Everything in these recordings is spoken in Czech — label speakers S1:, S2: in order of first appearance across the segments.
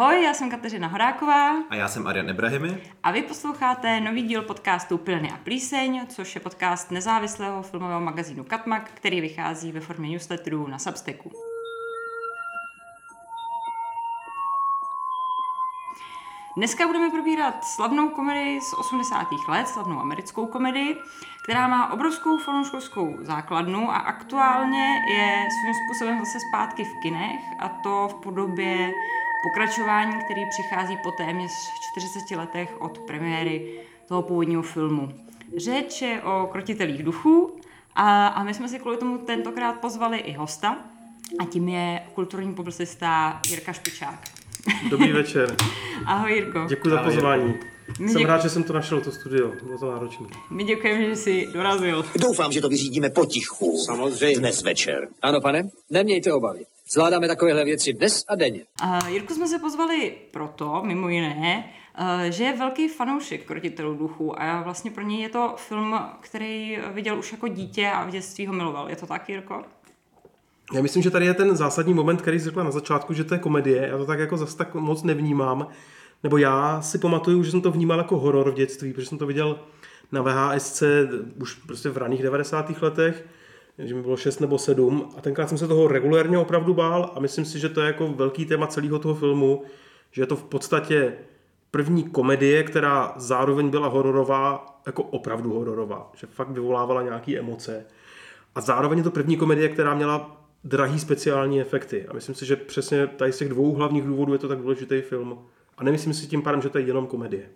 S1: Ahoj, já jsem Kateřina Horáková.
S2: A já jsem Arian Ibrahimi.
S1: A vy posloucháte nový díl podcastu Pilny a plíseň, což je podcast nezávislého filmového magazínu Katmak, který vychází ve formě newsletterů na Substacku. Dneska budeme probírat slavnou komedii z 80. let, slavnou americkou komedii, která má obrovskou fanouškovskou základnu a aktuálně je svým způsobem zase zpátky v kinech a to v podobě pokračování, který přichází po téměř 40 letech od premiéry toho původního filmu. Řeč je o krotitelích duchů a, a my jsme si kvůli tomu tentokrát pozvali i hosta a tím je kulturní publicista Jirka Špičák.
S3: Dobrý večer.
S1: Ahoj Jirko.
S3: Děkuji za pozvání. My jsem rád, že jsem to našel, to studio. Bylo to náročné.
S1: My děkujeme, že jsi dorazil.
S4: Doufám, že to vyřídíme potichu.
S5: Samozřejmě.
S4: Dnes večer.
S5: Ano, pane, nemějte obavy. Zvládáme takovéhle věci dnes a denně.
S1: Uh, Jirku jsme se pozvali proto, mimo jiné, uh, že je velký fanoušek Krotitelů duchu a vlastně pro něj je to film, který viděl už jako dítě a v dětství ho miloval. Je to tak, Jirko?
S3: Já myslím, že tady je ten zásadní moment, který jsi řekla na začátku, že to je komedie. Já to tak jako zase tak moc nevnímám. Nebo já si pamatuju, že jsem to vnímal jako horor v dětství, protože jsem to viděl na VHSC už prostě v raných 90. letech, že mi bylo 6 nebo 7 a tenkrát jsem se toho regulérně opravdu bál a myslím si, že to je jako velký téma celého toho filmu, že je to v podstatě první komedie, která zároveň byla hororová, jako opravdu hororová, že fakt vyvolávala nějaké emoce. A zároveň je to první komedie, která měla drahý speciální efekty. A myslím si, že přesně tady z těch dvou hlavních důvodů je to tak důležitý film. A nemyslím si tím pádem, že to je jenom komedie.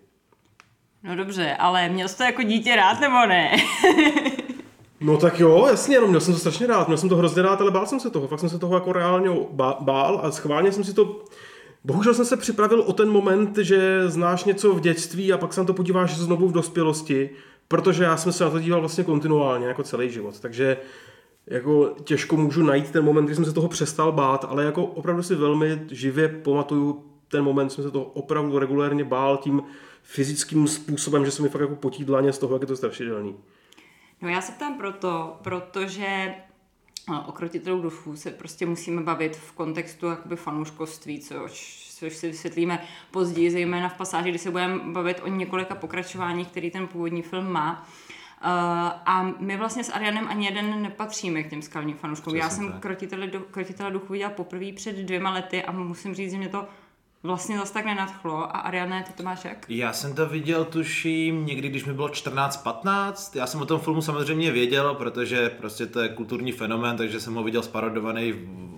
S1: No dobře, ale měl jsi to jako dítě rád nebo ne?
S3: no tak jo, jasně, no, měl jsem to strašně rád, měl jsem to hrozně rád, ale bál jsem se toho, fakt jsem se toho jako reálně bál a schválně jsem si to Bohužel jsem se připravil o ten moment, že znáš něco v dětství a pak se na to podíváš znovu v dospělosti, protože já jsem se na to díval vlastně kontinuálně, jako celý život. Takže jako těžko můžu najít ten moment, kdy jsem se toho přestal bát, ale jako opravdu si velmi živě pamatuju ten moment, jsem se toho opravdu regulérně bál tím fyzickým způsobem, že se mi fakt jako potí dlaně z toho, jak je to strašidelný.
S1: No já se ptám proto, protože o krotitelů duchů se prostě musíme bavit v kontextu jakoby fanouškovství, což, což si vysvětlíme později, zejména v pasáži, kdy se budeme bavit o několika pokračováních, který ten původní film má. Uh, a my vlastně s Arianem ani jeden nepatříme k těm skalním fanouškům. Já jsem krotitele, krotitele duchu viděla poprvé před dvěma lety a musím říct, že mě to vlastně zase tak nenadchlo. A Ariane, ty to máš jak?
S2: Já jsem to viděl, tuším, někdy, když mi bylo 14-15. Já jsem o tom filmu samozřejmě věděl, protože prostě to je kulturní fenomén, takže jsem ho viděl sparodovaný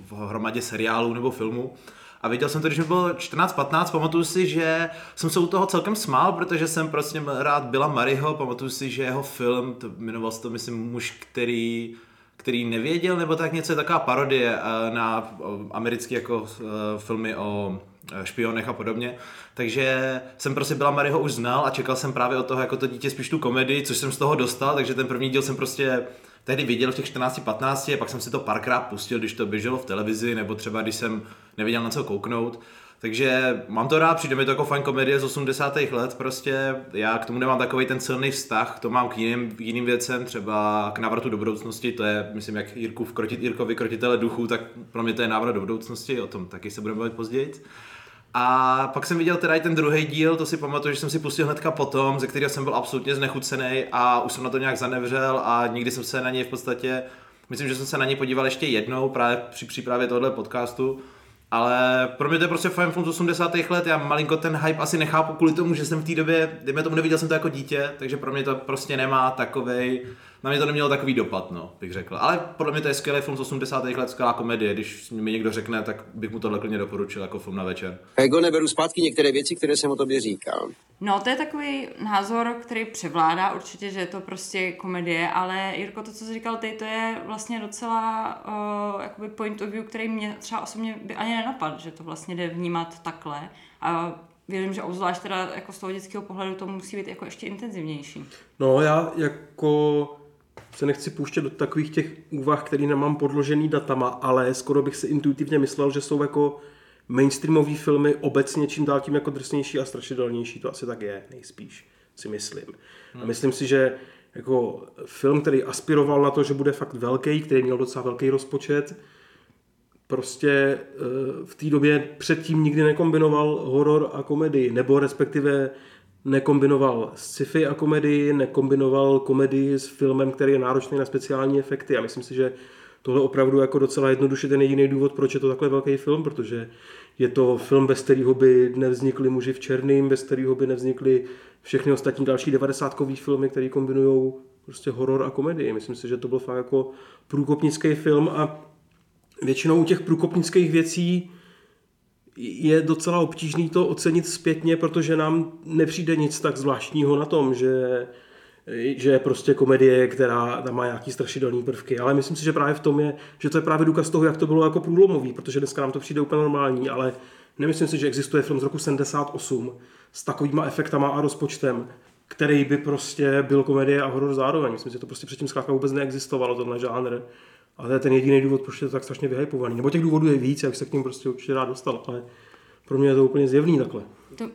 S2: v hromadě seriálů nebo filmů. A viděl jsem to, když mi bylo 14-15, pamatuju si, že jsem se u toho celkem smál, protože jsem prostě rád byla Mariho, pamatuju si, že jeho film, to jmenoval se to, myslím, muž, který který nevěděl, nebo tak něco, je taková parodie eh, na americké jako eh, filmy o eh, špionech a podobně. Takže jsem prostě byla Mariho už znal a čekal jsem právě od toho jako to dítě spíš tu komedii, což jsem z toho dostal, takže ten první díl jsem prostě tehdy viděl v těch 14-15 a pak jsem si to párkrát pustil, když to běželo v televizi, nebo třeba když jsem nevěděl na co kouknout. Takže mám to rád, přijde mi to jako fajn komedie z 80. let, prostě já k tomu nemám takový ten silný vztah, to mám k jiným, jiným věcem, třeba k návratu do budoucnosti, to je, myslím, jak Jirku v krotit, Jirkovi krotitele tak pro mě to je návrat do budoucnosti, o tom taky se budeme bavit později. A pak jsem viděl teda i ten druhý díl, to si pamatuju, že jsem si pustil hnedka potom, ze kterého jsem byl absolutně znechucený a už jsem na to nějak zanevřel a nikdy jsem se na něj v podstatě, myslím, že jsem se na něj podíval ještě jednou právě při přípravě tohle podcastu, ale pro mě to je prostě fajn film z 80. let, já malinko ten hype asi nechápu kvůli tomu, že jsem v té době, dejme tomu, neviděl jsem to jako dítě, takže pro mě to prostě nemá takovej, na mě to nemělo takový dopad, no, bych řekl. Ale podle mě to je skvělý film z 80. let, skvělá komedie, když mi někdo řekne, tak bych mu tohle klidně doporučil jako film na večer.
S5: Ego, neberu zpátky některé věci, které jsem o tobě říkal.
S1: No, to je takový názor, který převládá určitě, že je to prostě komedie, ale Jirko, to, co jsi říkal ty, to je vlastně docela uh, jakoby point of view, který mě třeba osobně by ani nenapadl, že to vlastně jde vnímat takhle. A věřím, že obzvlášť teda jako z toho dětského pohledu to musí být jako ještě intenzivnější.
S3: No, já jako se nechci pouštět do takových těch úvah, který nemám podložený datama, ale skoro bych si intuitivně myslel, že jsou jako mainstreamové filmy obecně čím dál tím jako drsnější a strašidelnější, to asi tak je, nejspíš, si myslím. Hmm. A myslím si, že jako film, který aspiroval na to, že bude fakt velký, který měl docela velký rozpočet, prostě eh, v té době předtím nikdy nekombinoval horor a komedii, nebo respektive nekombinoval sci-fi a komedii, nekombinoval komedii s filmem, který je náročný na speciální efekty. A myslím si, že tohle opravdu jako docela jednoduše ten jediný důvod, proč je to takhle velký film, protože je to film, bez kterého by nevznikly muži v černým, bez kterého by nevznikly všechny ostatní další devadesátkový filmy, které kombinují prostě horor a komedii. Myslím si, že to byl fakt jako průkopnický film a většinou u těch průkopnických věcí je docela obtížný to ocenit zpětně, protože nám nepřijde nic tak zvláštního na tom, že že je prostě komedie, která tam má nějaký strašidelný prvky. Ale myslím si, že právě v tom je, že to je právě důkaz toho, jak to bylo jako průlomový, protože dneska nám to přijde úplně normální, ale nemyslím si, že existuje film z roku 78 s takovýma efektama a rozpočtem, který by prostě byl komedie a horor zároveň. Myslím, že to prostě předtím zkrátka vůbec neexistovalo, tenhle žánr. A to je ten jediný důvod, proč je to tak strašně vyhypovaný. Nebo těch důvodů je víc, jak se k ním prostě určitě rád dostal, ale pro mě je to úplně zjevný takhle.
S1: To,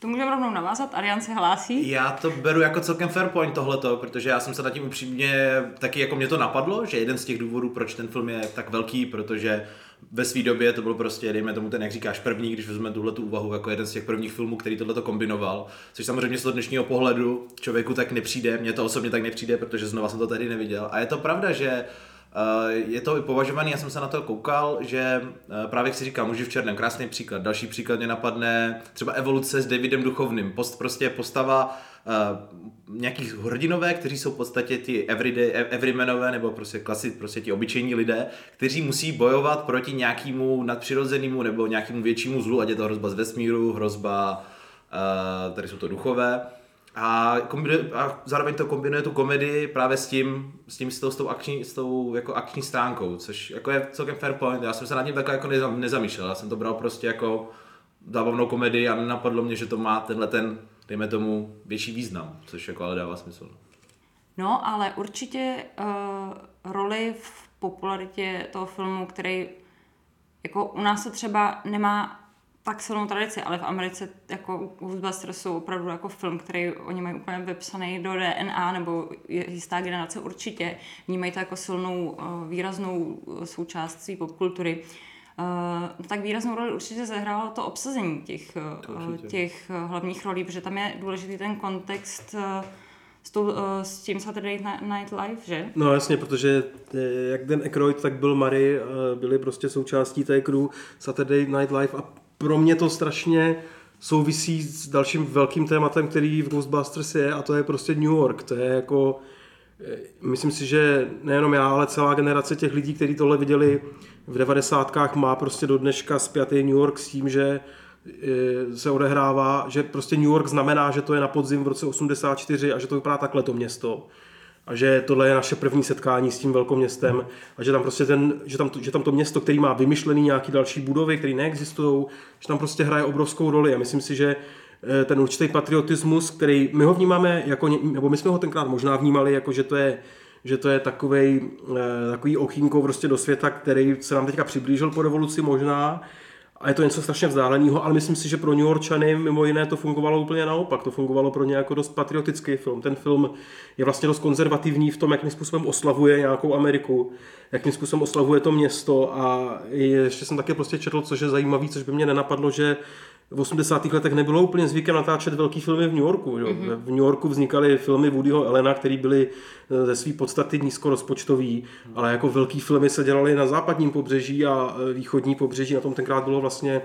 S1: to můžeme rovnou navázat, Arian se hlásí.
S2: Já to beru jako celkem fair point tohleto, protože já jsem se nad tím upřímně, taky jako mě to napadlo, že jeden z těch důvodů, proč ten film je tak velký, protože ve své době to byl prostě, dejme tomu ten, jak říkáš, první, když vezmeme tuhle tu úvahu jako jeden z těch prvních filmů, který tohle kombinoval, což samozřejmě z toho dnešního pohledu člověku tak nepřijde, mně to osobně tak nepřijde, protože znova jsem to tady neviděl. A je to pravda, že Eh, je to považovaný, já jsem se na to koukal, že eh, právě jak si říkám, muži v černém, krásný příklad. Další příklad mě napadne třeba evoluce s Davidem Duchovným. Post, prostě postava uh, nějakých hrdinové, kteří jsou v podstatě ti everyday, everymanové nebo prostě klasy, prostě ti obyčejní lidé, kteří musí bojovat proti nějakému nadpřirozenému nebo nějakému většímu zlu, ať je to hrozba z vesmíru, hrozba, uh, tady jsou to duchové a, kombinuje, a zároveň to kombinuje tu komedii právě s tím, s tím, s tou, s tou, akční, s tou jako akční stránkou, což jako je celkem fair point. Já jsem se nad tím takhle jako nezamýšlel, já jsem to bral prostě jako zábavnou komedii a nenapadlo mě, že to má tenhle ten, dejme tomu, větší význam, což jako ale dává smysl.
S1: No, ale určitě uh, roli v popularitě toho filmu, který jako u nás to třeba nemá tak silnou tradici, ale v Americe jako Ghostbusters jsou opravdu jako film, který oni mají úplně vypsaný do DNA, nebo jistá generace určitě vnímají to jako silnou, eh, výraznou eh, součást své popkultury. Uh, tak výraznou roli určitě zahrálo to obsazení těch, určitě. těch hlavních rolí, protože tam je důležitý ten kontext s, tou, s tím Saturday Night Live, že?
S3: No jasně, protože jak ten Aykroyd, tak byl Murray, byli prostě součástí té crew Saturday Night Live a pro mě to strašně souvisí s dalším velkým tématem, který v Ghostbusters je a to je prostě New York. To je jako, eh, myslím si, že nejenom já, ale celá generace těch lidí, kteří tohle viděli v devadesátkách, má prostě do dneška zpětý New York s tím, že eh, se odehrává, že prostě New York znamená, že to je na podzim v roce 84 a že to vypadá takhle to město a že tohle je naše první setkání s tím velkoměstem a že tam prostě ten, že tam, že tam to město, který má vymyšlený nějaký další budovy, které neexistují, že tam prostě hraje obrovskou roli. A myslím si, že eh, ten určitý patriotismus, který my ho vnímáme jako, nebo my jsme ho tenkrát možná vnímali jako, že to je že to je takovej, eh, takový okýnko prostě do světa, který se nám teďka přiblížil po revoluci možná, a je to něco strašně vzdáleného, ale myslím si, že pro New Yorkčany mimo jiné to fungovalo úplně naopak. To fungovalo pro ně jako dost patriotický film. Ten film je vlastně dost konzervativní v tom, jakým způsobem oslavuje nějakou Ameriku, jakým způsobem oslavuje to město a ještě jsem také prostě četl, což je zajímavé, což by mě nenapadlo, že v 80. letech nebylo úplně zvykem natáčet velký filmy v New Yorku. Že? Mm-hmm. V New Yorku vznikaly filmy Woodyho Elena, které byly eh, ze své podstaty nízkorozpočtový, mm-hmm. ale jako velký filmy se dělaly na západním pobřeží a eh, východní pobřeží. Na tom tenkrát bylo vlastně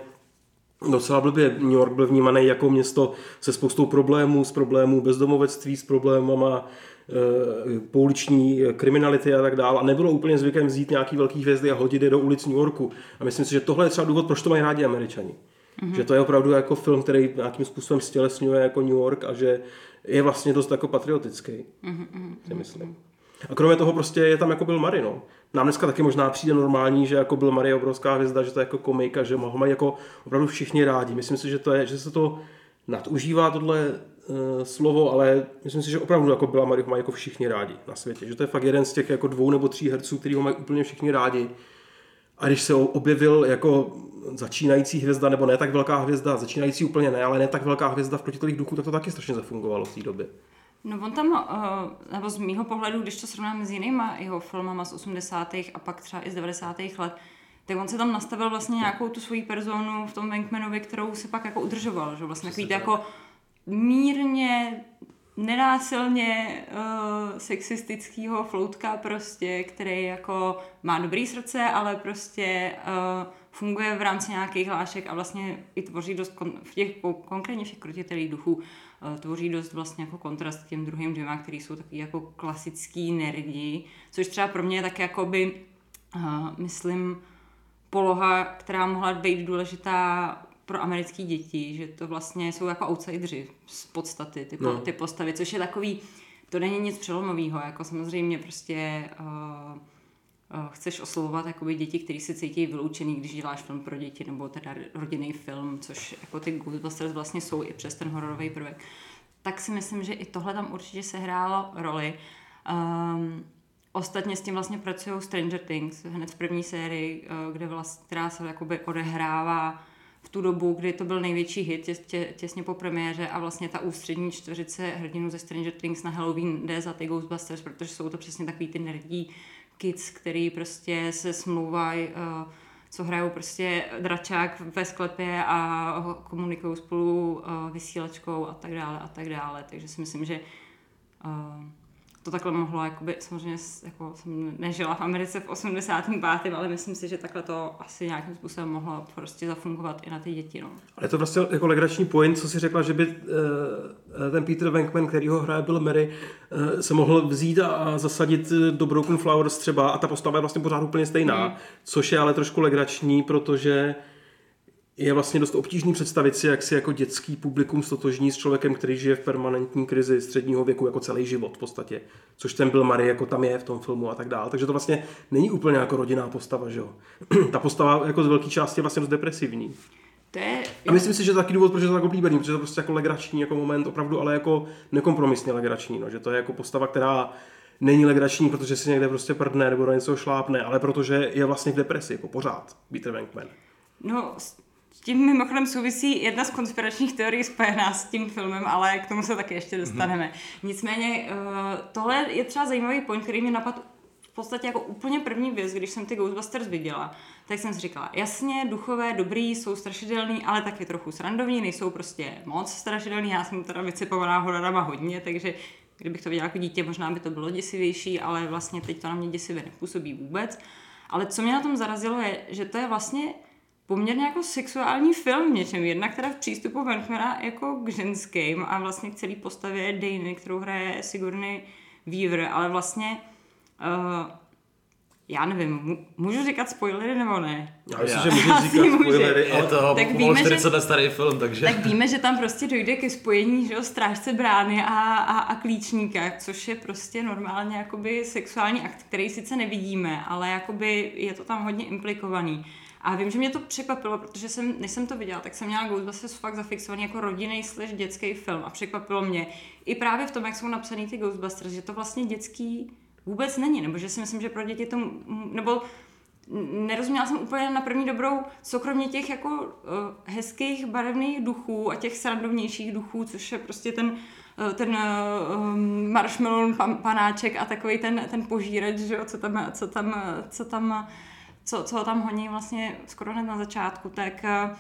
S3: docela blbě. New York byl vnímaný jako město se spoustou problémů, s problémů bezdomovectví, s problémama e, pouliční kriminality a tak dále. A nebylo úplně zvykem vzít nějaký velký hvězdy a hodit je do ulic New Yorku. A myslím si, že tohle je třeba důvod, proč to mají rádi američani. Mm-hmm. Že to je opravdu jako film, který nějakým způsobem stělesňuje jako New York a že je vlastně dost jako patriotický, mm-hmm. si myslím. A kromě toho prostě je tam jako byl Murray, no. Nám dneska taky možná přijde normální, že jako byl Murray obrovská hvězda, že to je jako komika, že ho mají jako opravdu všichni rádi. Myslím si, že to je, že se to nadužívá tohle uh, slovo, ale myslím si, že opravdu jako byla Murray ho mají jako všichni rádi na světě. Že to je fakt jeden z těch jako dvou nebo tří herců, který ho mají úplně všichni rádi. A když se objevil jako začínající hvězda, nebo ne tak velká hvězda, začínající úplně ne, ale ne tak velká hvězda v protitelých duchů, tak to taky strašně zafungovalo v té době.
S1: No on tam, uh, nebo z mýho pohledu, když to srovnáme s jinýma jeho filmama z 80. a pak třeba i z 90. let, tak on se tam nastavil vlastně nějakou tu svoji personu v tom Venkmanovi, kterou se pak jako udržoval, že vlastně takový jako mírně nenásilně uh, sexistického floutka prostě, který jako má dobrý srdce, ale prostě uh, funguje v rámci nějakých hlášek a vlastně i tvoří dost, kon, v těch, konkrétně v těch krotitelých duchů, uh, tvoří dost vlastně jako kontrast k těm druhým dvěma, který jsou takový jako klasický nerdi, což třeba pro mě je tak jako by, uh, myslím, poloha, která mohla být důležitá pro americké děti, že to vlastně jsou jako outsideri z podstaty, ty, no. ty postavy, což je takový, to není nic přelomového, jako samozřejmě prostě uh, uh, chceš oslovovat jakoby děti, které se cítí vyloučený, když děláš film pro děti, nebo teda rodinný film, což jako ty Ghostbusters vlastně jsou i přes ten hororový prvek. Tak si myslím, že i tohle tam určitě sehrálo roli. Um, Ostatně s tím vlastně pracují Stranger Things, hned v první sérii, kde vlastně, která se jakoby odehrává v tu dobu, kdy to byl největší hit tě, tě, těsně po premiéře a vlastně ta ústřední čtveřice hrdinů ze Stranger Things na Halloween jde za ty Ghostbusters, protože jsou to přesně takový ty nerdí kids, který prostě se smlouvají, uh, co hrajou prostě dračák ve sklepě a komunikují spolu uh, vysílačkou a tak dále a tak dále. Takže si myslím, že uh, to takhle mohlo, jakoby, samozřejmě jako jsem nežila v Americe v 85. ale myslím si, že takhle to asi nějakým způsobem mohlo prostě zafungovat i na ty děti. No.
S3: Ale je to vlastně jako legrační point, co si řekla, že by uh, ten Peter Venkman, který ho hraje Bill Mary, uh, se mohl vzít a zasadit do Broken Flowers třeba a ta postava je vlastně pořád úplně stejná, hmm. což je ale trošku legrační, protože je vlastně dost obtížný představit si, jak si jako dětský publikum stotožní s člověkem, který žije v permanentní krizi středního věku jako celý život v podstatě. Což ten byl Marie jako tam je v tom filmu a tak dále. Takže to vlastně není úplně jako rodinná postava, že jo. Ta postava jako z velké části je vlastně dost depresivní.
S1: To je...
S3: A myslím si, že to je taky důvod, proč je to tak oblíbený, protože to je prostě jako legrační jako moment, opravdu, ale jako nekompromisně legrační, no, že to je jako postava, která není legrační, protože si někde prostě prdne nebo do něco šlápne, ale protože je vlastně v depresi, jako pořád, Peter Venkman.
S1: No, tím mimochodem souvisí jedna z konspiračních teorií spojená s tím filmem, ale k tomu se taky ještě dostaneme. Mm-hmm. Nicméně uh, tohle je třeba zajímavý point, který mě napadl v podstatě jako úplně první věc, když jsem ty Ghostbusters viděla, tak jsem si říkala, jasně, duchové, dobrý, jsou strašidelný, ale taky trochu srandovní, nejsou prostě moc strašidelný, já jsem teda vycipovaná hororama hodně, takže kdybych to viděla jako dítě, možná by to bylo děsivější, ale vlastně teď to na mě děsivě nepůsobí vůbec. Ale co mě na tom zarazilo je, že to je vlastně poměrně jako sexuální film v něčem. Jedna, která v přístupu Venkmana jako k ženským a vlastně k celé postavě Dany, kterou hraje Sigourney Weaver, ale vlastně uh, já nevím, můžu říkat spoilery nebo ne?
S3: Já myslím, že můžu říkat spoilery,
S2: ale to tak víme, 40 že, starý film, takže...
S1: Tak víme, že tam prostě dojde ke spojení že jo, strážce brány a, a, a klíčníka, což je prostě normálně jakoby sexuální akt, který sice nevidíme, ale jakoby je to tam hodně implikovaný. A vím, že mě to překvapilo, protože jsem, než jsem to viděla, tak jsem měla Ghostbusters fakt zafixovaný jako rodinný slash dětský film. A překvapilo mě i právě v tom, jak jsou napsaný ty Ghostbusters, že to vlastně dětský vůbec není, nebo že si myslím, že pro děti to, nebo nerozuměla jsem úplně na první dobrou, co kromě těch jako uh, hezkých barevných duchů a těch srandovnějších duchů, což je prostě ten uh, ten uh, marshmallow pan, panáček a takový ten, ten požíreč, že jo, co tam, co tam, co tam co, co tam honí vlastně skoro hned na začátku, tak eh,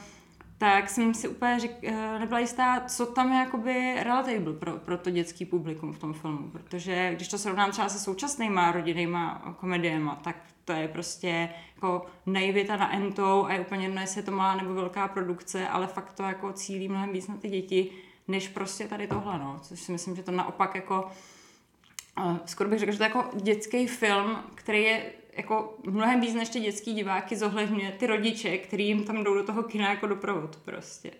S1: tak jsem si úplně řek, eh, nebyla jistá, co tam je jakoby relatable pro, pro to dětský publikum v tom filmu, protože když to srovnám třeba se současnýma rodinnýma komediema, tak to je prostě jako naivita na entou a je úplně jedno, jestli je to malá nebo velká produkce, ale fakt to jako cílí mnohem víc na ty děti, než prostě tady tohle, no. Což si myslím, že to naopak jako uh, skoro bych řekla, že to je jako dětský film, který je jako mnohem víc než ty dětský diváky zohledňuje ty rodiče, který jim tam jdou do toho kina jako doprovod prostě.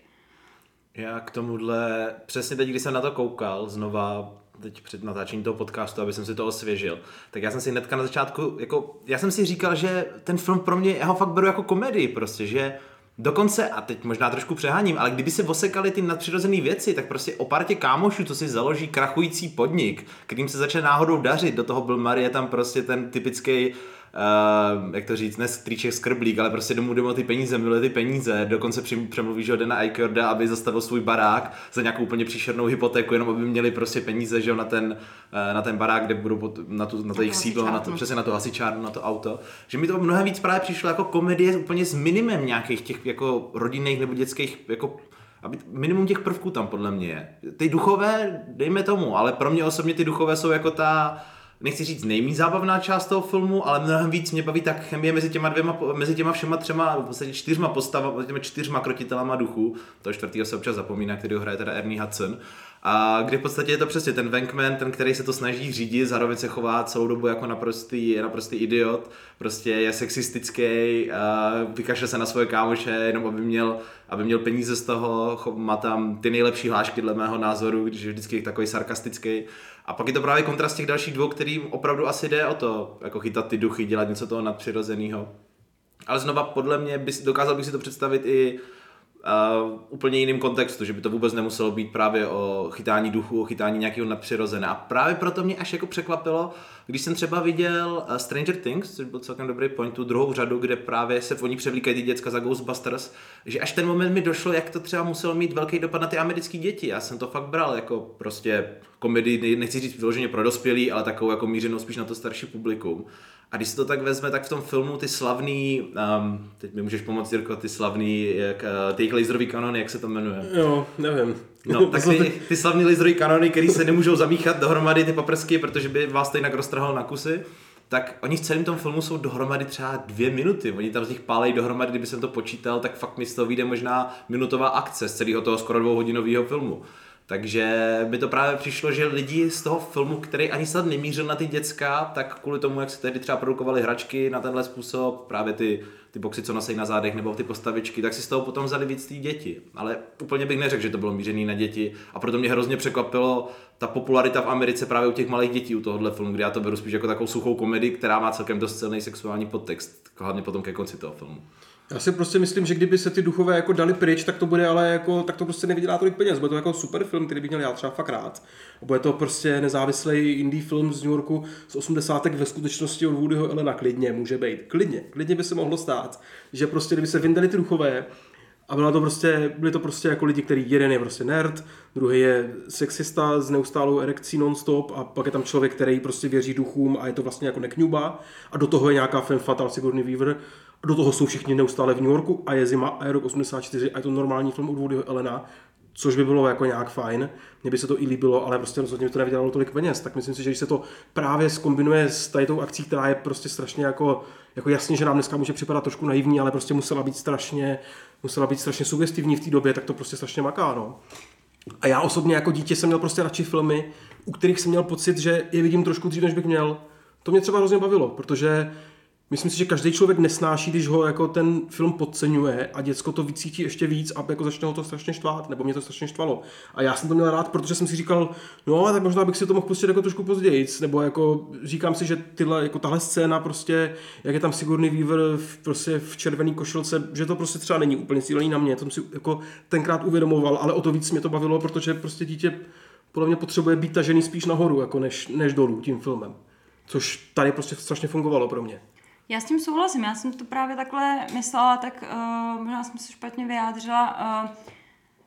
S2: Já k tomuhle, přesně teď, když jsem na to koukal, znova teď před natáčením toho podcastu, aby jsem si to osvěžil, tak já jsem si hnedka na začátku, jako, já jsem si říkal, že ten film pro mě, já ho fakt beru jako komedii prostě, že Dokonce, a teď možná trošku přeháním, ale kdyby se osekali ty nadpřirozené věci, tak prostě o partě kámošů, co si založí krachující podnik, kterým se začne náhodou dařit, do toho byl Marie tam prostě ten typický uh, jak to říct, ne strýček skrblík, ale prostě domů o ty peníze, miluje ty peníze, dokonce přemluví, že na Icorda, aby zastavil svůj barák za nějakou úplně příšernou hypotéku, jenom aby měli prostě peníze, že na ten, uh, na ten barák, kde budou pot, na, tu, na to jejich sídlo, na to, přesně na to hasičárnu, na to auto. Že mi to mnohem víc právě přišlo jako komedie úplně s minimem nějakých těch jako rodinných nebo dětských jako aby minimum těch prvků tam podle mě je. Ty duchové, dejme tomu, ale pro mě osobně ty duchové jsou jako ta, nechci říct nejméně zábavná část toho filmu, ale mnohem víc mě baví ta chemie mezi těma dvěma, mezi těma všema třema, v podstatě čtyřma postavami, těma čtyřma krotitelama duchu, to čtvrtýho se občas zapomíná, který ho hraje teda Ernie Hudson, a kdy v podstatě je to přesně ten Venkman, ten, který se to snaží řídit, zároveň se chová celou dobu jako naprostý, naprostý idiot, prostě je sexistický, vykašle se na svoje kámoše, jenom aby měl, aby měl peníze z toho, má tam ty nejlepší hlášky dle mého názoru, když je vždycky takový sarkastický. A pak je to právě kontrast těch dalších dvou, kterým opravdu asi jde o to, jako chytat ty duchy, dělat něco toho nadpřirozeného. Ale znova podle mě bys, dokázal bych si to představit i úplně jiným kontextu, že by to vůbec nemuselo být právě o chytání duchu, o chytání nějakého nadpřirozeného. A právě proto mě až jako překvapilo, když jsem třeba viděl uh, Stranger Things, což byl celkem dobrý point, tu druhou řadu, kde právě se oni převlíkají ty děcka za Ghostbusters, že až ten moment mi došlo, jak to třeba muselo mít velký dopad na ty americké děti. Já jsem to fakt bral jako prostě komedii, nechci říct vyloženě pro dospělí, ale takovou jako mířenou spíš na to starší publikum. A když se to tak vezme, tak v tom filmu ty slavný, um, teď mi můžeš pomoct, Jirko, ty slavný, jak, uh, ty jejich laserový kanony, jak se to jmenuje?
S3: Jo, nevím.
S2: No, tak ty, ty slavný laserový kanony, který se nemůžou zamíchat dohromady ty paprsky, protože by vás to jinak roztrhal na kusy, tak oni v celém tom filmu jsou dohromady třeba dvě minuty. Oni tam z nich pálejí dohromady, kdyby jsem to počítal, tak fakt mi z toho vyjde možná minutová akce z celého toho skoro dvouhodinového filmu. Takže by to právě přišlo, že lidi z toho filmu, který ani snad nemířil na ty děcka, tak kvůli tomu, jak se tehdy třeba produkovaly hračky na tenhle způsob, právě ty, ty boxy, co nosí na zádech, nebo ty postavičky, tak si z toho potom vzali víc ty děti. Ale úplně bych neřekl, že to bylo mířený na děti. A proto mě hrozně překvapilo ta popularita v Americe právě u těch malých dětí u tohohle filmu, kde já to beru spíš jako takovou suchou komedii, která má celkem dost silný sexuální podtext, hlavně potom ke konci toho filmu.
S3: Já si prostě myslím, že kdyby se ty duchové jako dali pryč, tak to bude ale jako, tak to prostě nevydělá tolik peněz. Bude to jako super film, který bych měl já třeba fakt rád. A bude to prostě nezávislý indie film z New Yorku z 80. ve skutečnosti od Woodyho Elena klidně může být. Klidně, klidně by se mohlo stát, že prostě kdyby se vyndali ty duchové, a bylo to prostě, byli to prostě jako lidi, který jeden je prostě nerd, druhý je sexista s neustálou erekcí nonstop a pak je tam člověk, který prostě věří duchům a je to vlastně jako nekňuba a do toho je nějaká femme fatale Sigourney Weaver do toho jsou všichni neustále v New Yorku a je zima a je rok 84 a je to normální film od Woodyho Elena, což by bylo jako nějak fajn. Mně by se to i líbilo, ale prostě rozhodně by to nevydělalo tolik peněz. Tak myslím si, že když se to právě skombinuje s tady tou akcí, která je prostě strašně jako, jako jasně, že nám dneska může připadat trošku naivní, ale prostě musela být strašně, musela být strašně sugestivní v té době, tak to prostě strašně maká. No. A já osobně jako dítě jsem měl prostě radši filmy, u kterých jsem měl pocit, že je vidím trošku dřív, než bych měl. To mě třeba hrozně bavilo, protože Myslím si, že každý člověk nesnáší, když ho jako ten film podceňuje a děcko to vycítí ještě víc a jako začne ho to strašně štvát, nebo mě to strašně štvalo. A já jsem to měl rád, protože jsem si říkal, no tak možná bych si to mohl pustit jako trošku později, nebo jako říkám si, že tyhle, jako tahle scéna prostě, jak je tam Sigourney Weaver v, prostě v červený košilce, že to prostě třeba není úplně cílený na mě, to jsem si jako tenkrát uvědomoval, ale o to víc mě to bavilo, protože prostě dítě podle mě potřebuje být tažený spíš nahoru, jako než, než dolů tím filmem. Což tady prostě strašně fungovalo pro mě.
S1: Já s tím souhlasím, já jsem to právě takhle myslela, tak uh, možná jsem se špatně vyjádřila, uh,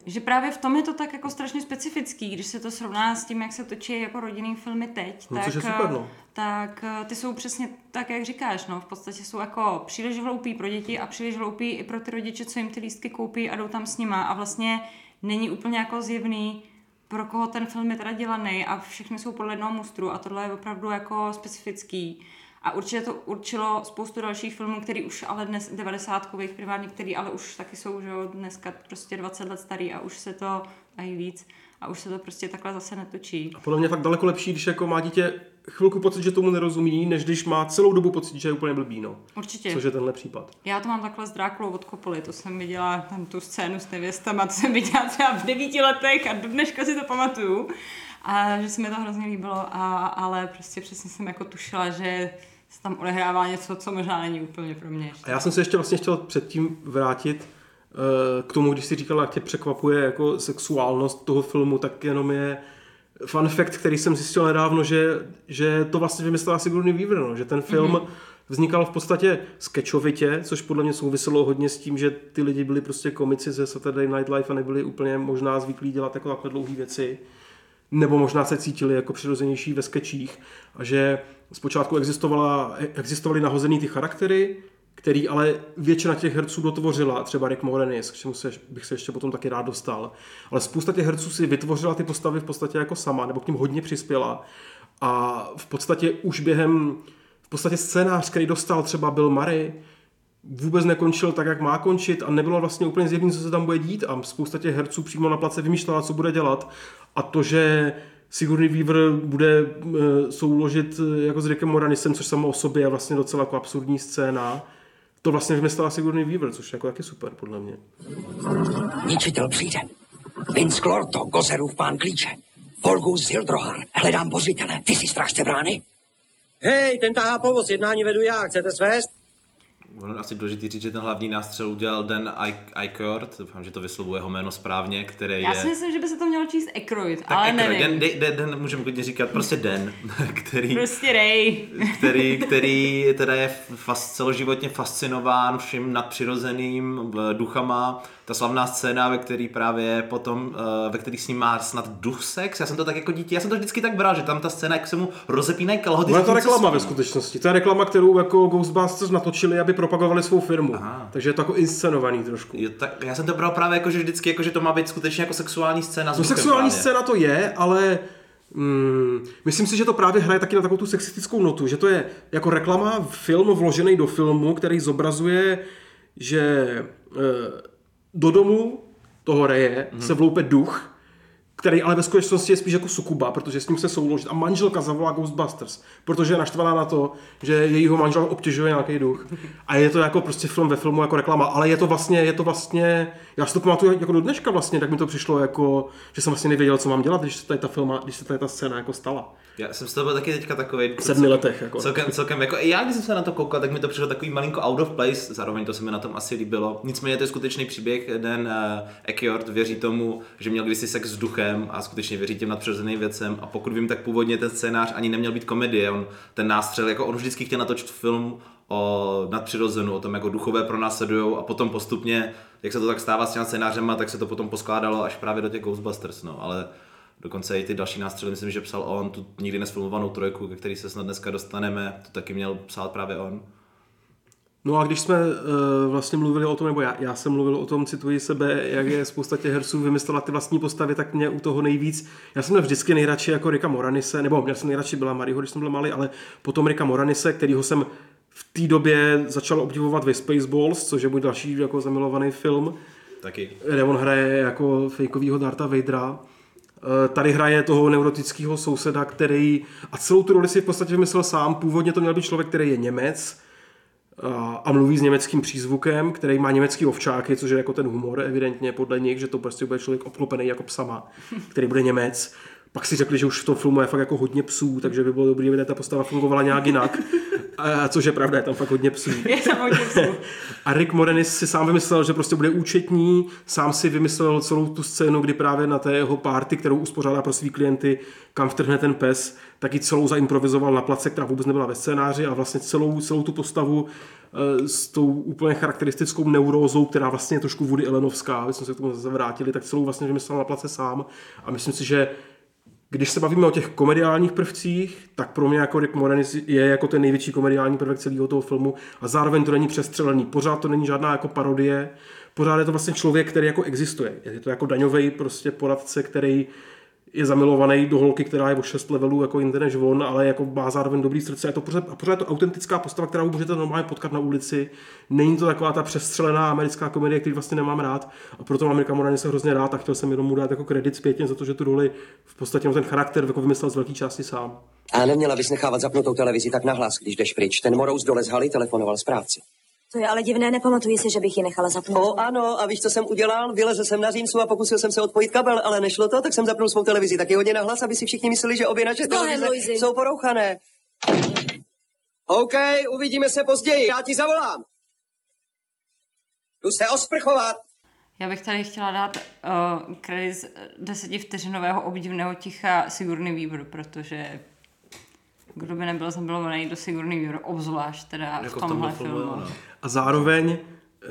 S1: že právě v tom je to tak jako strašně specifický, když se to srovná s tím, jak se točí jako rodinný filmy teď,
S3: no,
S1: tak,
S3: je super, no.
S1: tak ty jsou přesně tak, jak říkáš, no, v podstatě jsou jako příliš hloupí pro děti a příliš hloupí i pro ty rodiče, co jim ty lístky koupí a jdou tam s nima a vlastně není úplně jako zjevný, pro koho ten film je teda dělaný a všechny jsou podle jednoho mustru a tohle je opravdu jako specifický. A určitě to určilo spoustu dalších filmů, který už ale dnes, 90 primárně, který ale už taky jsou, že jo, dneska prostě 20 let starý a už se to, a i víc, a už se to prostě takhle zase netočí.
S3: A podle mě fakt daleko lepší, když jako má dítě chvilku pocit, že tomu nerozumí, než když má celou dobu pocit, že je úplně blbý, no.
S1: Určitě.
S3: Což je tenhle případ.
S1: Já to mám takhle s Drákulou od Kopoly, to jsem viděla tam tu scénu s nevěstama, to jsem viděla třeba v devíti letech a do dneška si to pamatuju. A že se mi to hrozně líbilo, a, ale prostě přesně jsem jako tušila, že se tam odehrává něco, co možná není úplně pro mě. Ještě.
S3: A já jsem se ještě vlastně chtěl předtím vrátit uh, k tomu, když jsi říkala, jak tě překvapuje jako sexuálnost toho filmu, tak jenom je fun fact, který jsem zjistil nedávno, že, že to vlastně vymyslela Sigourney Weaver, no, že ten film mm-hmm. vznikal v podstatě skečovitě, což podle mě souviselo hodně s tím, že ty lidi byli prostě komici ze Saturday Night Live a nebyli úplně možná zvyklí dělat jako takhle dlouhé věci nebo možná se cítili jako přirozenější ve skečích a že zpočátku existovala, existovaly nahozený ty charaktery, který ale většina těch herců dotvořila, třeba Rick Moranis, k čemu se, bych se ještě potom taky rád dostal. Ale spousta těch herců si vytvořila ty postavy v podstatě jako sama, nebo k ním hodně přispěla. A v podstatě už během, v podstatě scénář, který dostal třeba Bill Murray, vůbec nekončil tak, jak má končit a nebylo vlastně úplně zjevné, co se tam bude dít a spousta těch herců přímo na place vymýšlela, co bude dělat a to, že Sigourney Weaver bude uh, souložit uh, jako s Rickem Moranisem, což samo o sobě je vlastně docela jako absurdní scéna, to vlastně vymyslela Sigourney Weaver, což je jako taky super, podle mě.
S4: Ničitel přijde. Vince Clorto, Gozerův pán klíče. Volgus Zildrohar, hledám bořitele. Ty jsi strážce brány?
S5: Hej, ten tahá povoz, jednání vedu já, chcete svést?
S2: Ono asi důležitý říct, že ten hlavní nástřel udělal Dan Aykroyd, doufám, že to vyslovuje jeho jméno správně, který
S1: Já
S2: je...
S1: si myslím, že by se to mělo číst
S2: Tak
S1: ale
S2: Aykroyd,
S1: nevím.
S2: Dan, Dan, Dan, můžeme klidně říkat prostě Dan, který,
S1: Prostě Ray.
S2: který, který teda je fas, celoživotně fascinován vším nadpřirozeným v- duchama. Ta slavná scéna, ve který právě potom, eh, ve který s ním má snad duch sex, já jsem to tak jako dítě, já jsem to vždycky tak bral, že tam ta scéna, jak se mu rozepínají kalhoty.
S3: Ona je to reklama ve skutečnosti. To je reklama, kterou jako Ghostbusters natočili, aby propagovali svou firmu.
S2: Aha.
S3: Takže je to jako inscenovaný trošku.
S2: Jo, tak já jsem to bral právě jako, že vždycky, jako, že to má být skutečně jako sexuální scéna.
S3: No sexuální
S2: právě.
S3: scéna to je, ale mm, myslím si, že to právě hraje taky na takovou tu sexistickou notu, že to je jako reklama, film vložený do filmu, který zobrazuje, že e, do domu toho reje mm-hmm. se vloupe duch, který ale ve skutečnosti je spíš jako sukuba, protože s ním se souložit. A manželka zavolá Ghostbusters, protože je naštvaná na to, že jejího manžela obtěžuje nějaký duch. A je to jako prostě film ve filmu jako reklama, ale je to vlastně, je to vlastně, já si to pamatuju jako do dneška vlastně, tak mi to přišlo jako, že jsem vlastně nevěděl, co mám dělat, když se tady ta filma, když se tady ta scéna jako stala.
S2: Já jsem z toho byl taky teďka takový.
S3: V sedmi letech, jako.
S2: Celkem, celkem, jako i já, když jsem se na to koukal, tak mi to přišlo takový malinko out of place, zároveň to se mi na tom asi líbilo. Nicméně to je skutečný příběh, jeden uh, Ekiord věří tomu, že měl kdysi sex s duchem a skutečně věří těm nadpřirozeným věcem. A pokud vím, tak původně ten scénář ani neměl být komedie, on ten nástřel, jako on vždycky chtěl natočit film o nadpřirozenu, o tom, jako duchové pronásledují a potom postupně, jak se to tak stává s těma scénářema, tak se to potom poskládalo až právě do těch Ghostbusters, no, ale Dokonce i ty další nástřely, myslím, že psal on, tu nikdy nesfilmovanou trojku, ke který se snad dneska dostaneme, to taky měl psát právě on.
S3: No a když jsme uh, vlastně mluvili o tom, nebo já, já jsem mluvil o tom, cituji sebe, jak je spousta těch herců vymyslela ty vlastní postavy, tak mě u toho nejvíc, já jsem měl vždycky nejradši jako Rika Moranise, nebo měl jsem nejradši byla Mariho, když jsem byl malý, ale potom Rika Moranise, kterýho jsem v té době začal obdivovat ve Spaceballs, což je můj další jako zamilovaný film,
S2: Taky.
S3: kde on hraje jako fejkovýho Darta Vadera. Eh, Tady hraje toho neurotického souseda, který, a celou tu roli si v podstatě vymyslel sám, původně to měl být člověk, který je Němec, a, mluví s německým přízvukem, který má německý ovčáky, což je jako ten humor evidentně podle nich, že to prostě bude člověk obklopený jako psama, který bude Němec. Pak si řekli, že už v tom filmu je fakt jako hodně psů, takže by bylo dobré, aby ta postava fungovala nějak jinak. A, což je pravda, je tam fakt hodně psů.
S1: Je tam hodně psů.
S3: A Rick Moranis si sám vymyslel, že prostě bude účetní, sám si vymyslel celou tu scénu, kdy právě na té jeho party, kterou uspořádá pro svý klienty, kam vtrhne ten pes, tak ji celou zaimprovizoval na place, která vůbec nebyla ve scénáři a vlastně celou, celou tu postavu eh, s tou úplně charakteristickou neurózou, která vlastně je trošku Woody Allenovská, aby jsme se k tomu zase vrátili, tak celou vlastně vymyslel na place sám a myslím si, že když se bavíme o těch komediálních prvcích, tak pro mě jako Rick Moranis je jako ten největší komediální prvek celého toho filmu a zároveň to není přestřelený. Pořád to není žádná jako parodie, pořád je to vlastně člověk, který jako existuje. Je to jako daňový prostě poradce, který je zamilovaný do holky, která je o 6 levelů jako jinde než on, ale jako má zároveň dobrý srdce. Je to pořád, a pořád je to autentická postava, kterou můžete normálně potkat na ulici. Není to taková ta přestřelená americká komedie, který vlastně nemám rád. A proto mám Ricka Moranise hrozně rád a chtěl jsem jenom mu dát jako kredit zpětně za to, že tu roli v podstatě ten charakter jako vymyslel z velké části sám.
S4: A neměla bys nechávat zapnutou televizi tak nahlas, když jdeš pryč. Ten morous dole z haly telefonoval správci.
S6: To je ale divné, nepamatuji si, že bych ji nechala zapnout.
S4: O ano, a víš, co jsem udělal? Vylezl jsem na římsu a pokusil jsem se odpojit kabel, ale nešlo to, tak jsem zapnul svou televizi taky hodně nahlas, aby si všichni mysleli, že obě naše
S6: Bohem,
S4: televize
S6: Luizi.
S4: jsou porouchané. OK, uvidíme se později, já ti zavolám. Jdu se osprchovat.
S1: Já bych tady chtěla dát uh, kredit z desetivteřinového obdivného ticha Sigurny Weaver, protože kdo by nebyl zamilovaný do Sigurny Weaver, obzvlášť teda
S2: Jako
S1: v tomhle
S2: filmu,
S1: filmu.
S2: jo, no.
S3: A zároveň eh,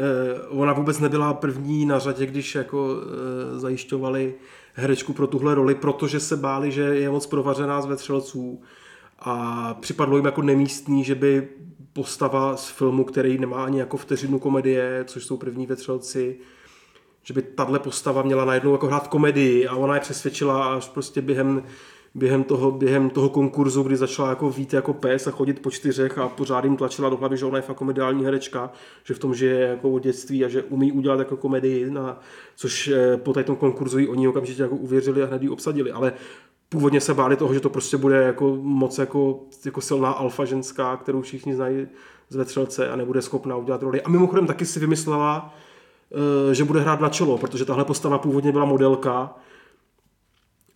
S3: ona vůbec nebyla první na řadě, když jako eh, zajišťovali herečku pro tuhle roli, protože se báli, že je moc provařená z vetřelců. A připadlo jim jako nemístný, že by postava z filmu, který nemá ani jako vteřinu komedie, což jsou první vetřelci, že by tahle postava měla najednou jako hrát komedii. A ona je přesvědčila až prostě během, během, toho, během toho konkurzu, kdy začala jako vít jako pes a chodit po čtyřech a pořád jim tlačila do hlavy, že ona je fakt komediální herečka, že v tom žije jako od dětství a že umí udělat jako komedii, na, což eh, po tom konkurzu jí oni okamžitě jako uvěřili a hned ji obsadili, ale původně se báli toho, že to prostě bude jako moc jako, jako silná alfa ženská, kterou všichni znají z vetřelce a nebude schopná udělat roli. A mimochodem taky si vymyslela, eh, že bude hrát na čelo, protože tahle postava původně byla modelka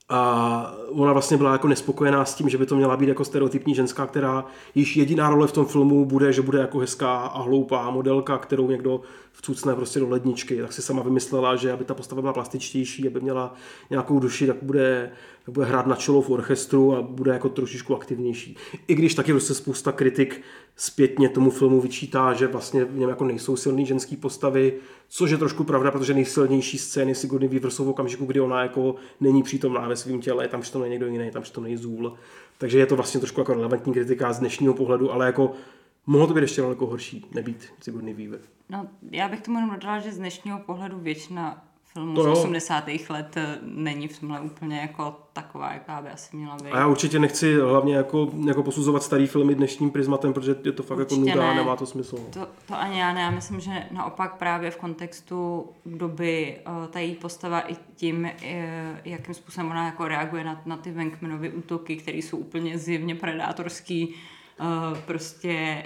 S3: a ona vlastně byla jako nespokojená s tím, že by to měla být jako stereotypní ženská, která již jediná role v tom filmu bude, že bude jako hezká a hloupá modelka, kterou někdo vcucne prostě do ledničky. Tak si sama vymyslela, že aby ta postava byla plastičtější, aby měla nějakou duši, tak bude, tak bude hrát na čelo v orchestru a bude jako trošičku aktivnější. I když taky prostě spousta kritik zpětně tomu filmu vyčítá, že vlastně v něm jako nejsou silný ženský postavy, což je trošku pravda, protože nejsilnější scény Sigourney Weaver jsou v okamžiku, kdy ona jako není přítomná ve svém těle, je tam přitom někdo jiný, tam přitom Zůl. Takže je to vlastně trošku jako relevantní kritika z dnešního pohledu, ale jako mohlo to být ještě daleko horší, nebýt Sigourney Weaver.
S1: No, já bych tomu jenom dodala, že z dnešního pohledu většina filmů
S3: To
S1: z
S3: jo.
S1: 80. let eh, není v tomhle úplně jako taková, jaká by asi měla být.
S3: A já určitě nechci hlavně jako, jako posuzovat starý filmy dnešním prismatem, protože je to fakt jako
S1: Určitě
S3: nuda a
S1: ne.
S3: nemá to smysl. no.
S1: To, to ani já ne, já myslím, že naopak právě v kontextu doby eh, ta její postava i tím, eh, jakým způsobem ona jako reaguje na, na ty Venkmanovy útoky, které jsou úplně zjevně predátorský, eh, prostě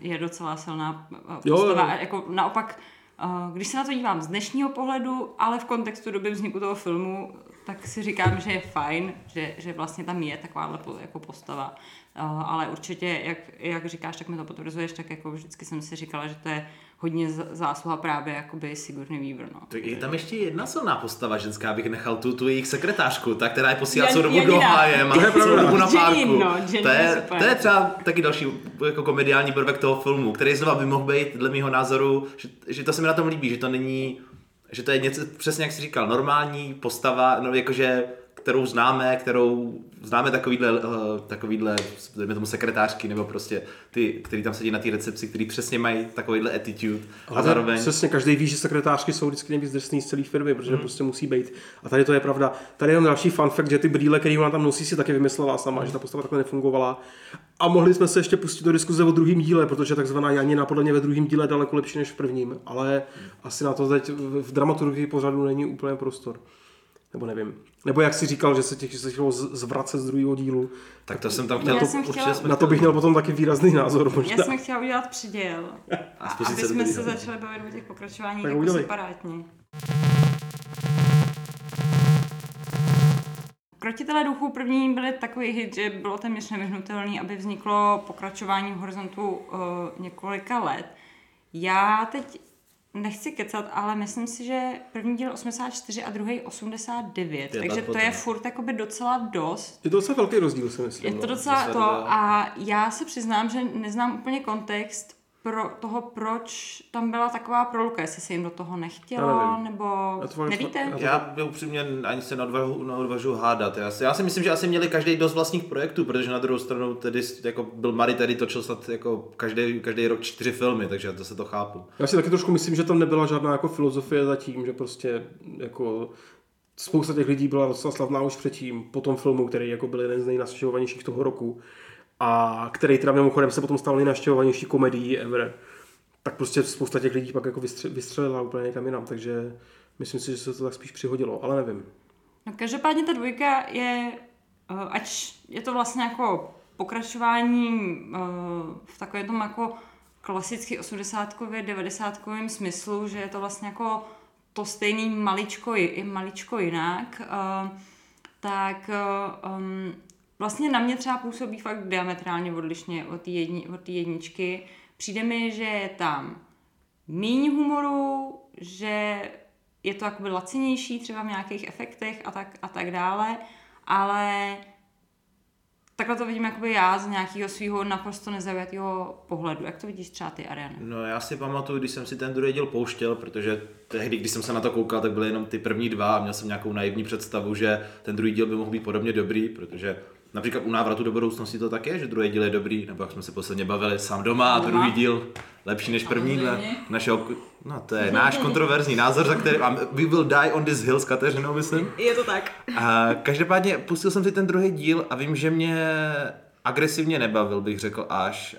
S1: je docela silná eh,
S3: Jo,
S1: postava.
S3: jo.
S1: A jako naopak, eh, když se na to dívám z dnešního pohledu, ale v kontextu doby vzniku toho filmu, tak si říkám, že je fajn, že, že vlastně tam je takováhle jako postava. Ale určitě, jak, jak říkáš, tak mi to potvrzuješ, tak jako vždycky jsem si říkala, že to je hodně zásluha právě jakoby Sigourney Weaver, no.
S2: Tak je tam ještě jedna silná postava ženská, bych nechal tu, tu jejich sekretářku, ta, která je posílá celou dobu do
S1: Jediná.
S2: háje, má
S3: To je
S2: celou
S3: pravda.
S2: dobu na párku.
S1: Janine, no, Janine
S2: to,
S1: je
S2: je,
S1: super.
S2: to je třeba taky další jako komediální prvek toho filmu, který znova by mohl být, dle mého názoru, že, že to se mi na tom líbí, že to není, že to je něco, přesně jak jsi říkal, normální postava, no jakože kterou známe, kterou známe takovýhle, uh, takovýhle, dejme tomu sekretářky, nebo prostě ty, který tam sedí na té recepci, který přesně mají takovýhle attitude a
S3: Ale
S2: zároveň...
S3: Přesně, každý ví, že sekretářky jsou vždycky nejvíc drsný z celé firmy,
S2: Hmm.
S3: protože prostě musí být. A tady to je pravda. Tady je jenom další fun fact, že ty brýle, které ona tam nosí, si taky vymyslela sama, že ta postava takhle nefungovala. A mohli jsme se ještě pustit do diskuze o druhém díle, protože takzvaná Janina podle mě ve druhém díle je daleko lepší než v prvním, ale asi na to teď v v dramaturgii pořadu není úplně prostor. Nebo nevím. Nebo jak si říkal, že se těch že se chtělo z- zvracet z druhého dílu,
S2: Tak to jsem tam chtěl,
S1: Já
S2: to,
S1: chtěla-
S2: jsme
S3: na to bych měl potom taky výrazný názor. Možná.
S1: Já jsem chtěla udělat přiděl,
S2: A
S1: aby jsme se začali bavit o těch pokračování
S3: Tak
S1: jako
S3: udělej.
S1: separátně. Krotitele duchů první byly takový hit, že bylo téměř nevyhnutelný, aby vzniklo pokračování v horizontu uh, několika let. Já teď nechci kecat, ale myslím si, že první díl 84 a druhý 89,
S2: Pět
S1: takže to je furt jakoby docela dost.
S3: Je to docela velký rozdíl, si myslím.
S1: Je to
S3: no.
S1: docela
S2: to
S1: to a já se přiznám, že neznám úplně kontext pro toho, proč tam byla taková proluka, jestli se jim do toho
S3: Já
S1: nechtělo,
S3: nevím.
S1: nebo
S3: Já to
S1: nevíte?
S3: já to-
S2: Já já upřímně ani se neodvažu, neodvažu hádat. Já si, já si myslím, že asi měli každý dost vlastních projektů, protože na druhou stranu tedy jako byl Mary tady točil snad jako každý, každý rok čtyři filmy, takže to se to chápu.
S3: Já si taky trošku myslím, že tam nebyla žádná jako filozofie zatím, že prostě jako spousta těch lidí byla docela slavná už předtím, po tom filmu, který jako byl jeden z nejnaštěvovanějších toho roku a který teda mimochodem se potom stal nejnaštěvovanější komedií ever, tak prostě spousta těch lidí pak jako vystře- vystřelila úplně někam jinam, takže myslím si, že se to tak spíš přihodilo, ale nevím.
S1: No, každopádně ta dvojka je, eh, ať je to vlastně jako pokračování eh, v takovém tom jako klasicky 80 90 smyslu, že je to vlastně jako to stejný maličko, i maličko jinak, eh, tak vlastně na mě třeba působí fakt diametrálně odlišně od té jedni, jedničky. Přijde mi, že je tam míň humoru, že je to jakoby lacinější třeba v nějakých efektech a tak, a tak dále, ale takhle to vidím jakoby já z nějakého svého naprosto nezaujatého pohledu. Jak to vidíš třeba ty, Ariane?
S2: No já si pamatuju, když jsem si ten druhý díl pouštěl, protože tehdy, když jsem se na to koukal, tak byly jenom ty první dva a měl jsem nějakou naivní představu, že ten druhý díl by mohl být podobně dobrý, protože například u návratu do budoucnosti to tak je, že druhý díl je dobrý, nebo jak jsme se posledně bavili, sám doma a druhý díl lepší než první dle našeho, no to je náš kontroverzní názor, za který, we will die on this hill s Kateřinou, myslím.
S1: Je to tak.
S2: A každopádně pustil jsem si ten druhý díl a vím, že mě agresivně nebavil, bych řekl až.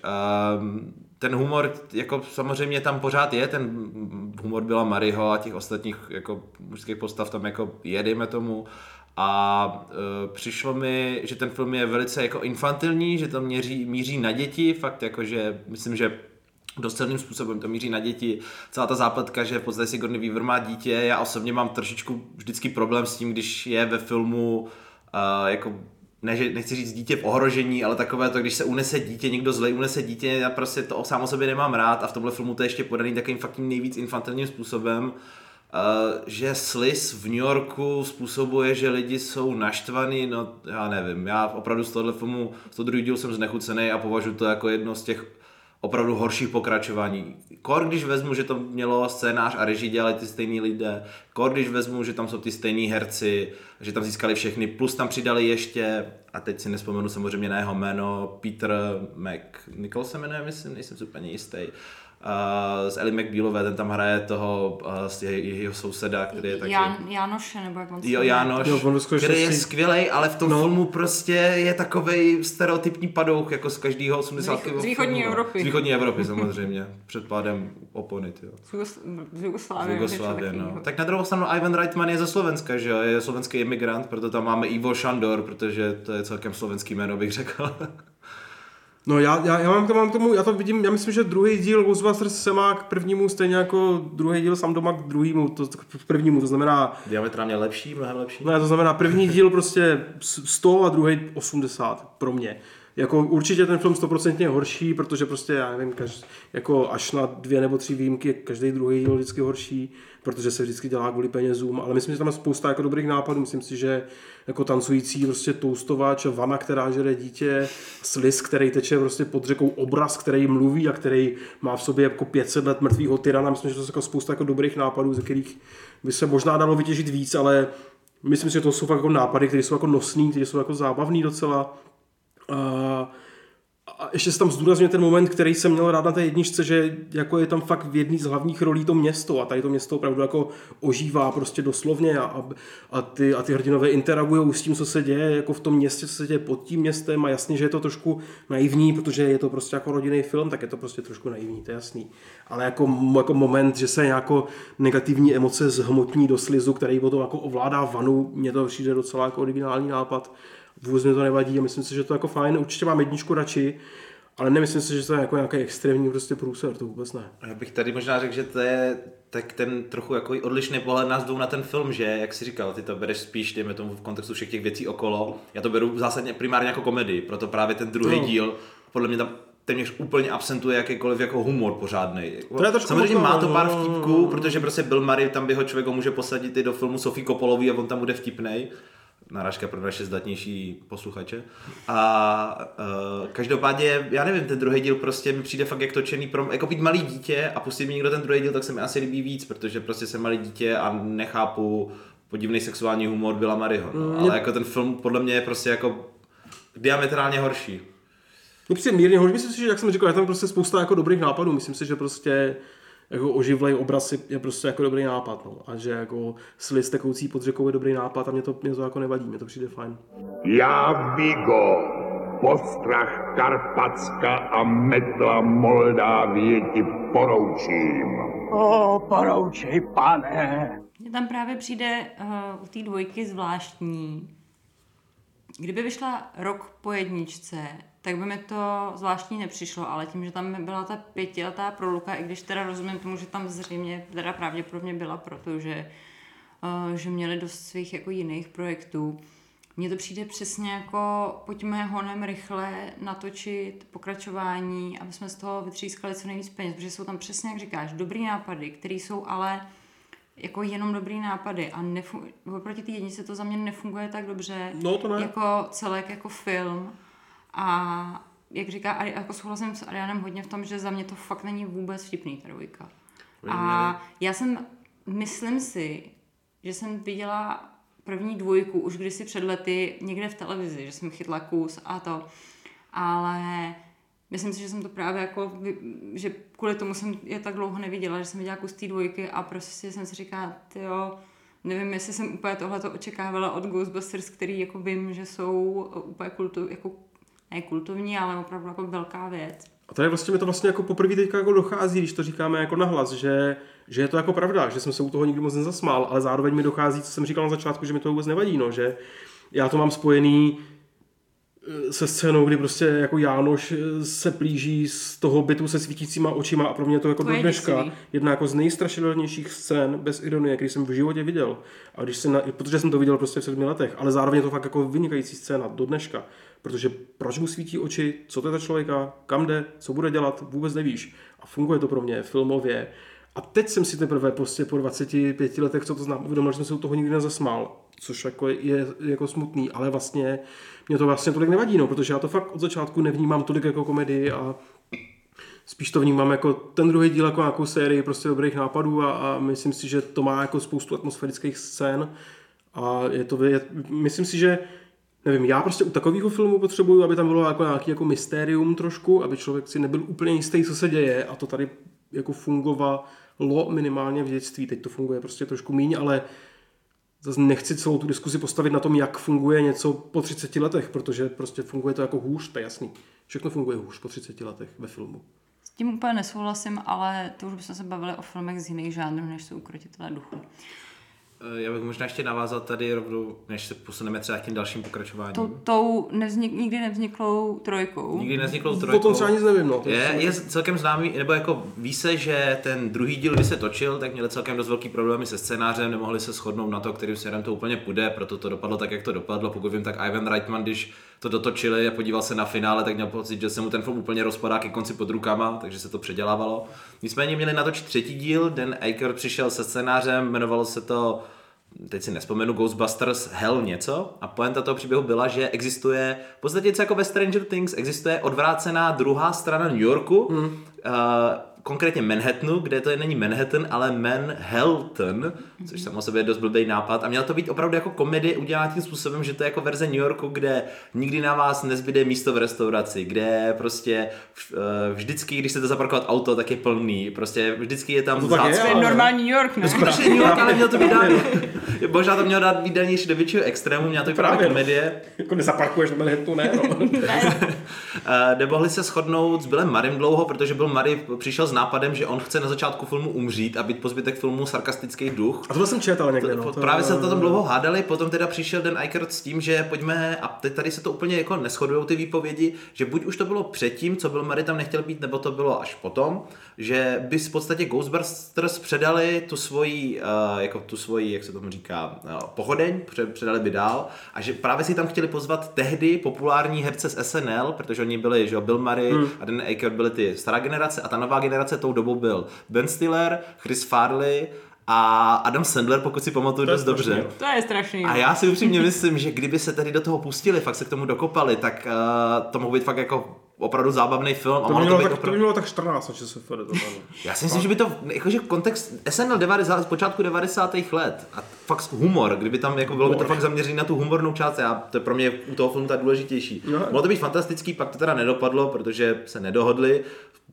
S2: Um, ten humor, jako samozřejmě tam pořád je, ten humor byla Mariho a těch ostatních jako mužských postav tam jako je, dejme tomu. A uh, přišlo mi, že ten film je velice jako infantilní, že to měří, míří na děti, fakt jako, že myslím, že dost silným způsobem to míří na děti. Celá ta zápletka, že v podstatě Sigourney Weaver má dítě, já osobně mám trošičku vždycky problém s tím, když je ve filmu uh, jako ne, že nechci říct dítě v ohrožení, ale takové to, když se unese dítě, někdo zlej unese dítě, já prostě to sám o sobě nemám rád a v tomhle filmu to je ještě podaný takovým fakt nejvíc infantilním způsobem, Uh, že slis v New Yorku způsobuje, že lidi jsou naštvaný, no já nevím, já opravdu z tohohle filmu, z toho druhý díl jsem znechucený a považuji to jako jedno z těch opravdu horších pokračování. Kor, když vezmu, že to mělo scénář a režii dělali ty stejní lidé, kor, když vezmu, že tam jsou ty stejní herci, že tam získali všechny, plus tam přidali ještě, a teď si nespomenu samozřejmě na jeho jméno, Peter McNichol se jmenuje, myslím, nejsem si úplně jistý, z Ellie McBealové, ten tam hraje toho, uh, z jeho, jeho souseda, který je taky...
S1: Jan, Janoše, nebo jak on se
S2: Jo,
S1: jmenuje.
S2: Jánoš,
S3: Jo, on
S2: který je skvělý, ale v tom no. filmu prostě je takový stereotypní padouch, jako z každého 80.
S1: Z z východní
S2: filmu.
S1: Evropy.
S2: Z východní Evropy samozřejmě, před pádem oponit, jo.
S1: Z z
S2: Z
S1: Jugoslávie.
S2: No.
S1: takového.
S2: Tak na druhou stranu Ivan Reitman je ze Slovenska, že jo, je slovenský imigrant, proto tam máme Ivo Šandor, protože to je celkem slovenský jméno, bych řekl.
S3: No já, já, já mám, to, mám k tomu, já to vidím, já myslím, že druhý díl Ghostbusters se má k prvnímu stejně jako druhý díl sam doma k druhému, to, k prvnímu, to znamená,
S2: Diametrálně lepší, mnohem lepší.
S3: ne, to znamená první díl prostě 100 a druhý 80 pro mě. Jako určitě ten film 100% je horší, protože prostě, já nevím, kaž, jako až na dvě nebo tři výjimky, je každý druhý díl vždycky horší, protože se vždycky dělá kvůli penězům, ale myslím, že tam je spousta jako dobrých nápadů, myslím si, že jako tancující prostě toustovač, vana, která žere dítě, slis, který teče prostě pod řekou, obraz, který mluví a který má v sobě jako 500 let mrtvýho tyrana, myslím, že to je jako spousta jako dobrých nápadů, ze kterých by se možná dalo vytěžit víc, ale myslím si, že to jsou jako nápady, které jsou jako nosný, které jsou jako zábavný docela. A, a ještě se tam zdůrazňuje ten moment, který jsem měl rád na té jedničce, že jako je tam fakt v jedné z hlavních rolí to město. A tady to město opravdu jako ožívá prostě doslovně a, a, a, ty, a ty hrdinové interagují s tím, co se děje jako v tom městě, co se děje pod tím městem. A jasně, že je to trošku naivní, protože je to prostě jako rodinný film, tak je to prostě trošku naivní, to je jasný. Ale jako, jako moment, že se jako negativní emoce zhmotní do slizu, který potom jako ovládá vanu, mně to přijde docela jako originální nápad vůbec mi to nevadí a myslím si, že to je jako fajn. Určitě mám jedničku radši, ale nemyslím si, že to je jako nějaký extrémní prostě průser, to vůbec ne.
S2: Já bych tady možná řekl, že to je tak ten trochu jako odlišný pohled nás dvou na ten film, že jak si říkal, ty to bereš spíš, dejme tomu v kontextu všech těch věcí okolo. Já to beru zásadně primárně jako komedii, proto právě ten druhý
S3: No.
S2: díl, podle mě tam téměř úplně absentuje jakýkoliv jako humor pořádný. Samozřejmě má to pár
S3: no.
S2: vtipků, protože prostě Bill Murray, tam by ho člověk ho může posadit i do filmu Sofie Koppolový a on tam bude vtipnej. Narážka pro naše zdatnější posluchače. A uh, každopádně, já nevím, ten druhý díl prostě mi přijde fakt jak točený pro, jako být malý dítě a pustit mi někdo ten druhý díl, tak se mi asi líbí víc, protože prostě jsem malý dítě a nechápu podivný sexuální humor Billa Murrayho. No. Ale jako ten film podle mě je prostě jako diametrálně horší.
S3: Mně přijde mírně horší, myslím si, že jak jsem říkal, je tam prostě spousta jako dobrých nápadů. Myslím si, že prostě jako oživlej obraz je- prostě jako dobrý nápad. No. A že jako sliz tekoucí pod řekou je dobrý nápad a mě to, mě to jako nevadí, mě to přijde fajn.
S7: Já Vigo, postrach Karpacka a metla Moldávie ti poroučím.
S8: O, poroučej, pane.
S1: Mně tam právě přijde uh, u té dvojky zvláštní. Kdyby vyšla rok po jedničce, tak by mi to zvláštní nepřišlo, ale tím, že tam byla ta pětiletá proluka, i když teda rozumím tomu, že tam zřejmě teda pravděpodobně byla, protože uh, že měli dost svých jako jiných projektů. Mně to přijde přesně jako pojďme honem rychle natočit pokračování, aby jsme z toho vytřískali co nejvíc peněz, protože jsou tam přesně, jak říkáš, dobrý nápady, které jsou ale jako jenom dobrý nápady a nefu- oproti té jednice to za mě nefunguje tak dobře
S3: No, to ne.
S1: jako celek jako film a jak říká, jako souhlasím s Arianem hodně v tom, že za mě to fakt není vůbec vtipný, ta dvojka. A já jsem, myslím si, že jsem viděla první dvojku už kdysi před lety někde v televizi, že jsem chytla kus a to, ale myslím si, že jsem to právě jako, že kvůli tomu jsem je tak dlouho neviděla, že jsem viděla kus té dvojky a prostě jsem si říkala, jo, nevím, jestli jsem úplně tohle očekávala od Ghostbusters, který jako vím, že jsou úplně kultu, jako ne kultovní, ale opravdu jako velká věc.
S3: A tady vlastně mi to vlastně jako poprvé teďka jako dochází, když to říkáme jako nahlas, že, že je to jako pravda, že jsem se u toho nikdy moc nezasmál, ale zároveň mi dochází, co jsem říkal na začátku, že mi to vůbec nevadí, no, že já to mám spojený eh, se scénou, kdy prostě jako Jánoš eh, se plíží z toho bytu se svítícíma očima a pro mě je to jako
S1: To
S3: do
S1: je
S3: dneška
S1: děsivý.
S3: jedna jako z nejstrašidelnějších scén bez ironie, který jsem v životě viděl. A když se na, protože jsem to viděl prostě v sedmi letech, ale zároveň je to fakt jako vynikající scéna do dneška. Protože proč mu svítí oči, co to je ta člověka, kam jde, co bude dělat, vůbec nevíš. A funguje to pro mě filmově. A teď jsem si teprve prostě po 25 letech, co to znám, uvědomil, že jsem se u toho nikdy nezasmál. Což jako je, je jako smutný, ale vlastně mě to vlastně tolik nevadí, no, protože já to fakt od začátku nevnímám tolik jako komedii a spíš to vnímám jako ten druhý díl jako nějakou sérii prostě dobrých nápadů a, a myslím si, že to má jako spoustu atmosférických scén a je to, je, myslím si, že nevím, já prostě u takového filmu potřebuju, aby tam bylo jako nějaký jako mystérium trošku, aby člověk si nebyl úplně jistý, co se děje a to tady jako fungovalo minimálně v dětství, teď to funguje prostě trošku míň, ale zase nechci celou tu diskusi postavit na tom, jak funguje něco po 30 letech, protože prostě funguje to jako hůř, to je jasný. Všechno funguje hůř po 30 letech ve filmu.
S1: S tím úplně nesouhlasím, ale to už bychom se bavili o filmech z jiných žánrů, než jsou ukrotitelé duchu.
S2: Eh, Já bych možná ještě navázal tady rovnou, než se posuneme třeba k tím dalším pokračováním.
S1: To, tou nevznik, nikdy nevzniklou trojkou.
S2: Nikdy nevzniklo
S3: O
S2: trojkou.
S3: tom třeba nic nevím, no.
S2: Je, je celkem známý, nebo jako ví se, že ten druhý díl, kdy se točil, tak měli celkem dost velký problémy se scénářem, nemohli se shodnout na to, kterým směrem to úplně půjde, proto to dopadlo tak, jak to dopadlo. Pokud vím, tak Ivan Reitman, když to dotočili a podíval se na finále, tak měl pocit, že se mu ten film úplně rozpadá ke konci pod rukama, takže se to předělávalo. Nicméně měli natočit třetí díl, Dan Aker přišel se scénářem, jmenovalo se to teď si nespomenu, Ghostbusters Hell něco a poenta toho příběhu byla, že existuje, v podstatě něco jako ve Stranger Things, existuje odvrácená druhá strana New Yorku, mm. uh, konkrétně Manhattanu, kde to je, není Manhattan, ale Manhattan, což samo o sobě je dost blbý nápad a měla to být opravdu jako komedie udělaná tím způsobem, že to je jako verze New Yorku, kde nikdy na vás nezbyde místo v restauraci, kde prostě uh, vždycky, když chcete zaparkovat auto, tak je plný, prostě vždycky je tam
S3: To je,
S1: To je
S3: ale-
S1: normální New York, ne?
S2: Skutečně New York, ale měl to být dát, možná to mělo dát výdanější do většího extrému, měla to být právě
S3: no.
S2: komedie.
S3: Jako nezaparkuješ na Manhattanu, ne? No.
S2: Uh, nemohli se shodnout s Billem Marym dlouho, protože Bill Murray přišel s nápadem, že on chce na začátku filmu umřít a být po zbytek filmu sarkastický duch.
S3: A tohle jsem četl někde, no.
S2: To,
S3: To-
S2: právě se na tom dlouho hádali, potom teda přišel Dan Eichert s tím, že pojďme, a teď tady se to úplně jako neshodují ty výpovědi, že buď už to bylo předtím, co Bill Murray tam nechtěl být, nebo to bylo až potom, že by v podstatě Ghostbusters předali tu svoji, uh, jako tu svoji, jak se tomu říká, uh, pochodeň, pře- předali by dál a že právě si tam chtěli pozvat tehdy populární herce z SNL, protože oni byli, že jo, Bill Murray hmm. a Dan Aykroyd byli ty stará generace a ta nová generace tou dobou byl Ben Stiller, Chris Farley a Adam Sandler, pokud si pamatuju dost dobře.
S3: strašný.
S1: To je strašný.
S2: A já si upřímně myslím, že kdyby se tady do toho pustili, fakt se k tomu dokopali, tak uh, to mohl být fakt jako opravdu zábavný film. a
S3: To
S2: mohlo
S3: mělo tak, to by
S2: opravdu...
S3: mělo tak 14 na ČSFD. to.
S2: Já si myslím, že by to, jakože kontext SNL 90, z počátku 90. let a fakt humor, kdyby tam jako bylo by to fakt zaměřené na tu humornou část, a to je pro mě u toho filmu ta důležitější.
S3: Jo.
S2: Mohlo to být fantastický, pak to teda nedopadlo, protože se nedohodli.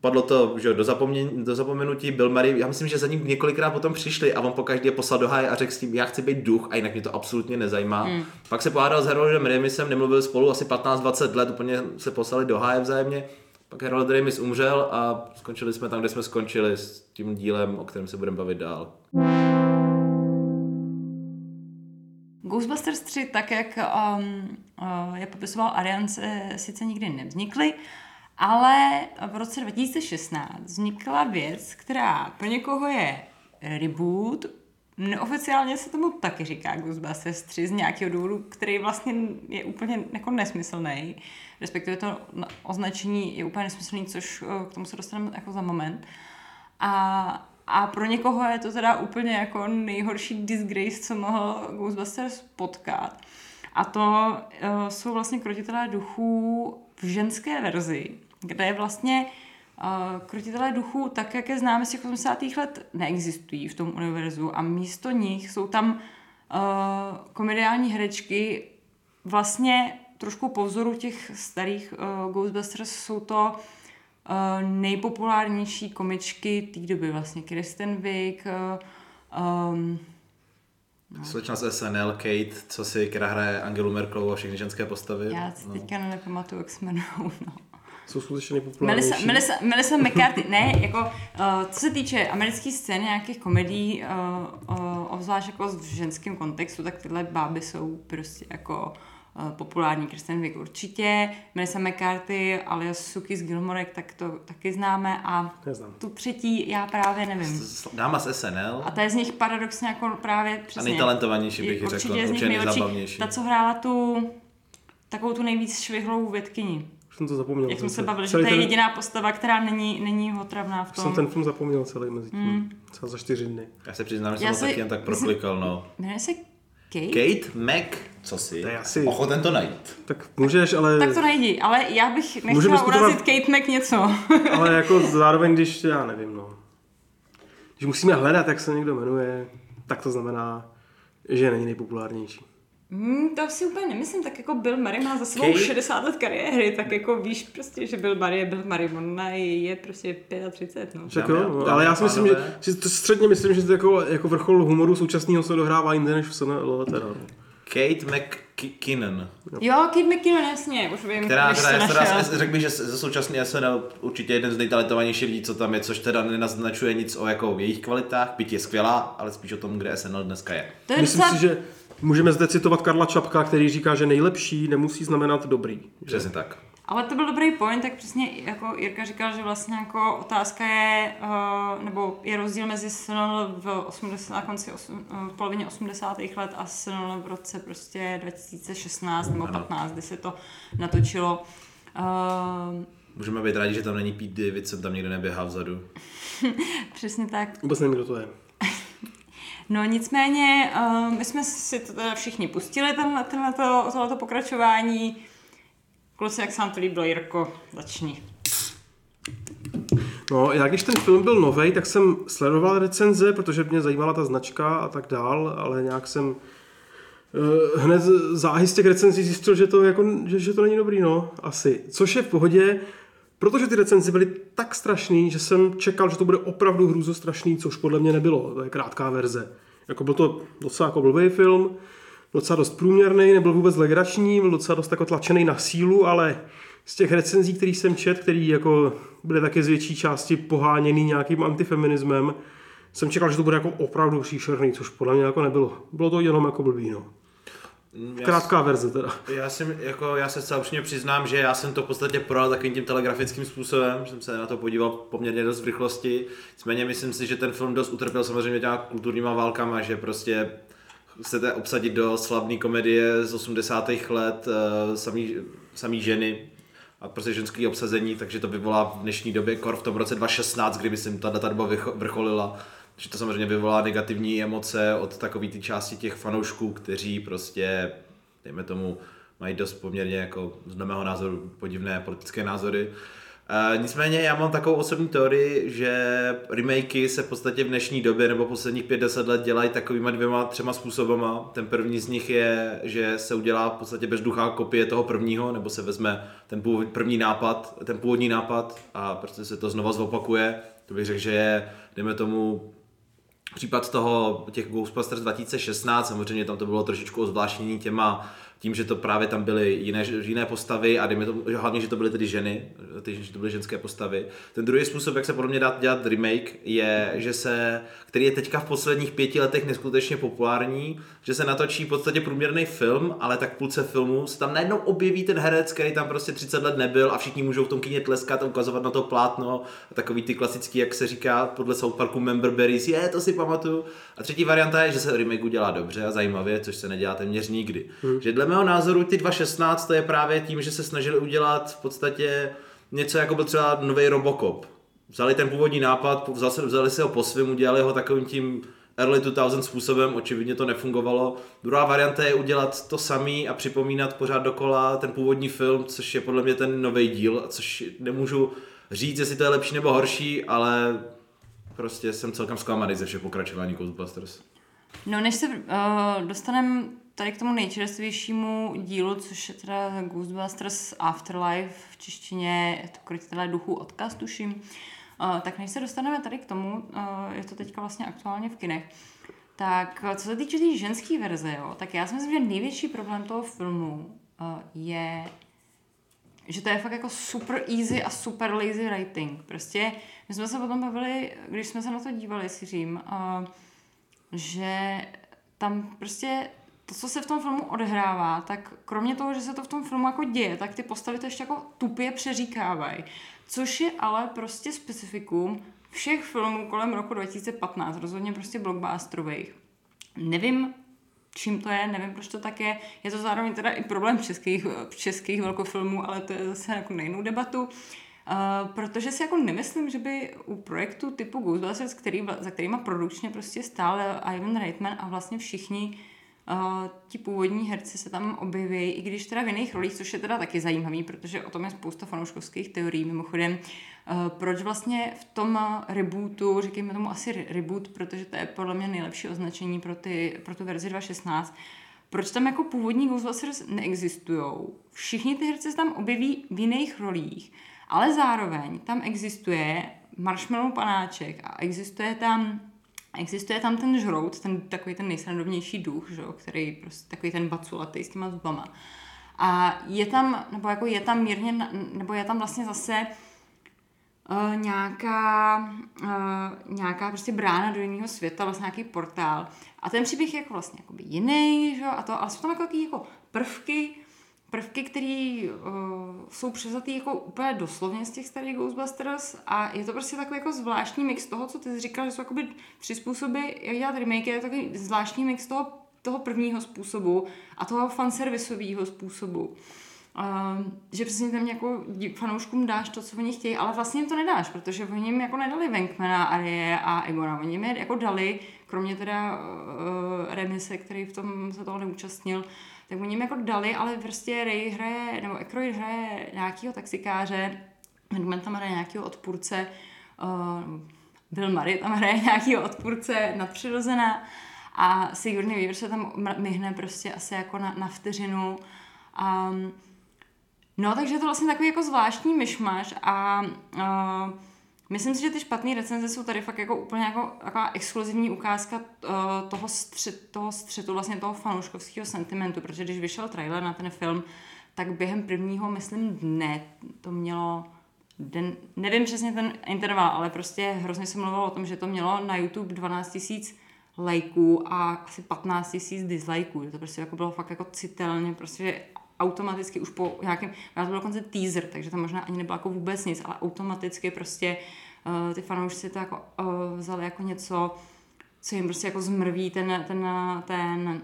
S2: Padlo to že do, zapomnění, do zapomenutí, Bill Murray, já myslím, že za ním několikrát potom přišli a on po každé poslal do háje a řekl s tím, já chci být duch a jinak mě to absolutně nezajímá. Hmm. Pak se pohádal s Haroldem Ramisem, nemluvili spolu asi 15-20 let, úplně se poslali do háje vzájemně. Pak Harold Ramis umřel a skončili jsme tam, kde jsme skončili s tím dílem, o kterém se budeme bavit dál.
S1: Ghostbusters 3, tak jak um, uh, je popisoval Arian, se sice nikdy nevznikly, ale v roce 2016 vznikla věc, která pro někoho je reboot, neoficiálně se tomu taky říká Ghostbusters 3 z nějakého důvodu, který vlastně je úplně jako nesmyslný, respektive to označení je úplně nesmyslný, což uh, k tomu se dostaneme jako za moment. A, a pro někoho je to teda úplně jako nejhorší disgrace, co mohl Ghostbusters potkat. A to uh, jsou vlastně krotitelé duchů v ženské verzi, kde je vlastně uh, krotitelé duchů, tak jak je známe z těch 80. let, neexistují v tom univerzu a místo nich jsou tam uh, komediální herečky vlastně trošku po vzoru těch starých uh, Ghostbusters jsou to uh, nejpopulárnější komičky té doby, vlastně Kristen Wiig, uh, um,
S2: Slečna z SNL, Kate, co si, která hraje Angelu Merkelovou a všechny ženské postavy.
S1: já si teďka nepamatuju, jak se jmenují, no.
S3: Jsou skutečně
S1: Melissa,
S3: nejpopulárnější.
S1: Melissa, Melissa McCarthy, ne, jako, uh, co se týče americké scény, nějakých komedií, uh, uh, obzvlášť jako v ženském kontextu, tak tyhle báby jsou prostě jako uh, populární. Kristen Wiig určitě, Melissa McCarthy alias Suki z Gilmorek, tak to taky známe a
S3: Neznám.
S1: tu třetí já právě nevím.
S2: Dáma z SNL
S1: A ta je z nich paradoxně jako právě
S2: a
S1: přesně.
S2: nejtalentovanější bych
S1: určitě
S2: řekl,
S1: je z nich
S2: určitě
S1: nejlepší.
S2: nejzábavnější.
S1: Ta, co hrála tu takovou tu nejvíc švihlou vědkyni.
S3: Už jsem to zapomněl.
S1: Jak jsme se bavili, že
S3: Celý
S1: to je
S3: ten-
S1: jediná postava, která není, není otravná v
S3: Jsem
S1: tom.
S3: ten film zapomněl celý mezi tím. Třeba za čtyři dny.
S2: Já se přiznám, že jsem ho
S1: si-
S2: taky jen tak proklikal, no.
S1: Jmenuje se Kate?
S2: Kate Mac, co si?
S3: To je asi-
S2: Ochoten to najít.
S3: Tak můžeš, ale,
S1: Tak to najdi, ale já bych
S3: Můžeme
S1: nechtěla
S3: diskutovat-
S1: urazit Kate Mac něco.
S3: ale jako zároveň, když, já nevím, no. Když musíme hledat, jak se někdo jmenuje, tak to znamená, že není nejpopulárnější.
S1: Hmm, to si úplně nemyslím, tak jako Bill Murray má za sebou
S2: Kate-
S1: 60 let kariéry, tak jako víš prostě, že Bill Murray je Bill Murray, ona je, prostě 35, no.
S2: A-
S3: jo, ale já si myslím, že, že to středně myslím, že to jako, jako vrchol humoru současného se dohrává jinde než v SNL teda. no.
S2: Kate McKinnon,
S1: Jo, Kate McKinnon, jasně, už vím,
S2: která teda, teda řekl bych, že ze současný SNL určitě jeden z nejtalentovanějších lidí, co tam je, což teda nenaznačuje nic o jako jejich kvalitách, byť je skvělá, ale spíš o tom, kde SNL dneska je.
S1: To je
S3: Myslím
S1: docela...
S3: si, že můžeme zde citovat Karla Čapka, který říká, že nejlepší nemusí znamenat dobrý.
S2: Přesně tak.
S1: Ale to byl dobrý point, tak přesně jako Jirka říkal, že vlastně jako otázka je, uh, nebo je rozdíl mezi SNL v 80, na konci osm, uh, v polovině 80. let a SNL v roce prostě 2016 nebo 15, kdy se to natočilo. Uh,
S2: Můžeme být rádi, že tam není Pete Davidson, tam někde neběhá vzadu.
S1: přesně tak.
S3: Vůbec nevím, kdo to je.
S1: No nicméně, uh, my jsme si to teda všichni pustili, tenhle, tenhleto, tohleto pokračování. Kluci, jak se vám to líbilo, Jirko, začni.
S3: No, já když ten film byl nový, tak jsem sledoval recenze, protože mě zajímala ta značka a tak dál, ale nějak jsem uh, hned záhy z těch recenzí zjistil, že to, jako, že, že to není dobrý, no, asi. Což je v pohodě, protože ty recenze byly tak strašný, že jsem čekal, že to bude opravdu hrůzostrašný, což podle mě nebylo, to je krátká verze. Jako byl to docela jako blbý film, docela dost průměrný, nebyl vůbec legrační, byl docela dost jako tlačený na sílu, ale z těch recenzí, který jsem čet, který jako byly taky z větší části poháněný nějakým antifeminismem, jsem čekal, že to bude jako opravdu příšerný, což podle mě jako nebylo. Bylo to jenom jako blbý, no. Krátká verze teda.
S2: Já, jsem, jako, já se celá upřímně přiznám, že já jsem to v podstatě prodal takovým tím telegrafickým způsobem, že jsem se na to podíval poměrně dost v rychlosti. Nicméně myslím si, že ten film dost utrpěl samozřejmě těma kulturníma válkama, že prostě chcete obsadit do slavné komedie z 80. let uh, samý, samý ženy a prostě ženský obsazení, takže to vyvolá v dnešní době, kor v tom roce 2016, kdy myslím ta data doba vrcholila, že to samozřejmě vyvolá negativní emoce od takové té části těch fanoušků, kteří prostě, dejme tomu, mají dost poměrně jako z mého názoru podivné politické názory. E, nicméně já mám takovou osobní teorii, že remakey se v podstatě v dnešní době nebo posledních 5-10 let dělají takovýma dvěma, třema způsobama. Ten první z nich je, že se udělá v podstatě bezduchá kopie toho prvního, nebo se vezme ten původ, první nápad, ten původní nápad a prostě se to znova zopakuje. To bych řekl, že je, dejme tomu, případ toho těch Ghostbusters 2016, samozřejmě tam to bylo trošičku ozvláštnění těma, tím, že to právě tam byly jiné, jiné postavy a dejme tomu, hlavně, že to byly tedy ženy, ty, že to byly ženské postavy. Ten druhý způsob, jak se podle mě dá dělat remake, je, že se, který je teďka v posledních pěti letech neskutečně populární, že se natočí v podstatě průměrný film, ale tak v půlce filmu se tam najednou objeví ten herec, který tam prostě 30 let nebyl a všichni můžou v tom kyně tleskat a ukazovat na to plátno a takový ty klasický, jak se říká podle South Parku Member Berries, je, to si pamatuju. A třetí varianta je, že se remake udělá dobře a zajímavě, což se nedělá téměř nikdy. Hmm. Že dle mého názoru ty 2016 to je právě tím, že se snažili udělat v podstatě něco jako byl třeba nový Robocop. vzali ten původní nápad, vzali, vzali si ho po svém, udělali ho takovým tím early 2000 způsobem, očividně to nefungovalo. Druhá varianta je udělat to samý a připomínat pořád dokola ten původní film, což je podle mě ten nový díl, což nemůžu říct, jestli to je lepší nebo horší, ale prostě jsem celkem zklamaný ze všech pokračování Ghostbusters.
S1: No, než se uh, dostaneme tady k tomu nejčerstvějšímu dílu, což je teda Ghostbusters Afterlife v češtině, je to krytelé duchu odkaz, tuším, uh, tak než se dostaneme tady k tomu, uh, je to teďka vlastně aktuálně v kinech, tak co se týče té tý ženské verze, jo, tak já si myslím, že největší problém toho filmu je že to je fakt jako super easy a super lazy writing. Prostě my jsme se potom bavili, když jsme se na to dívali si Řím, že tam prostě to, co se v tom filmu odehrává, tak kromě toho, že se to v tom filmu jako děje, tak ty postavy to ještě jako tupě přeříkávají. Což je ale prostě specifikum všech filmů kolem roku 2015, rozhodně prostě blockbusterových. Nevím, čím to je, nevím, proč to tak je. Je to zároveň teda i problém českých, českých velkofilmů, ale to je zase jako na jinou debatu. Uh, protože si jako nemyslím, že by u projektu typu Ghostbusters, který, za kterýma produkčně prostě stál Ivan Reitman a vlastně všichni ti původní herci se tam objeví, i když teda v jiných rolích, což je teda taky zajímavý, protože o tom je spousta fanouškovských teorií. Mimochodem, uh, proč vlastně v tom rebootu, říkejme tomu asi reboot, protože to je podle mě nejlepší označení pro, ty, pro tu verzi 2.16, proč tam jako původní Ghostbusters neexistují. Všichni ty herci se tam objeví v jiných rolích, ale zároveň tam existuje marshmallow panáček a existuje tam Existuje tam ten žrout, ten takový ten nejsrandovnější duch, že, který prostě takový ten baculatý s těma zubama. A je tam, nebo jako je tam mírně, nebo je tam vlastně zase uh, nějaká, uh, nějaká prostě brána do jiného světa, vlastně nějaký portál. A ten příběh je jako vlastně jakoby jiný, že? A to, ale jsou tam jako, jako prvky, prvky, které uh, jsou převzatý jako úplně doslovně z těch starých Ghostbusters a je to prostě takový jako zvláštní mix toho, co ty jsi říkal, že jsou jakoby tři způsoby, jak dělat remake, je to takový zvláštní mix toho, toho prvního způsobu a toho fanservisového způsobu. Uh, že přesně tam jako fanouškům dáš to, co oni chtějí, ale vlastně jim to nedáš, protože oni jim jako nedali Venkmana, Arie a Egona. Oni jim je jako dali, kromě teda uh, Remise, který v tom se toho neúčastnil, tak oni jim jako dali, ale prostě Ray hraje, nebo Aykroyd hraje nějakého taxikáře, Venkman tam hraje nějakého odpůrce, uh, Bill Murray tam hraje nějakého odpůrce nadpřirozená a Sigourney Weaver se tam myhne prostě asi jako na, na vteřinu. Um, No, takže je to vlastně takový jako zvláštní myšmaš a uh, myslím si, že ty špatné recenze jsou tady fakt jako úplně jako taková exkluzivní ukázka uh, toho, střet, toho střetu, vlastně toho fanouškovského sentimentu, protože když vyšel trailer na ten film, tak během prvního, myslím, dne to mělo den, nevím přesně ten interval, ale prostě hrozně se mluvilo o tom, že to mělo na YouTube 12 000 lajků a asi 15 000 dislikeů. To prostě jako bylo fakt jako citelně, prostě automaticky už po nějakém, já to byl dokonce teaser, takže tam možná ani nebylo jako vůbec nic, ale automaticky prostě uh, ty fanoušci to jako uh, vzali jako něco, co jim prostě jako zmrví ten, ten, ten,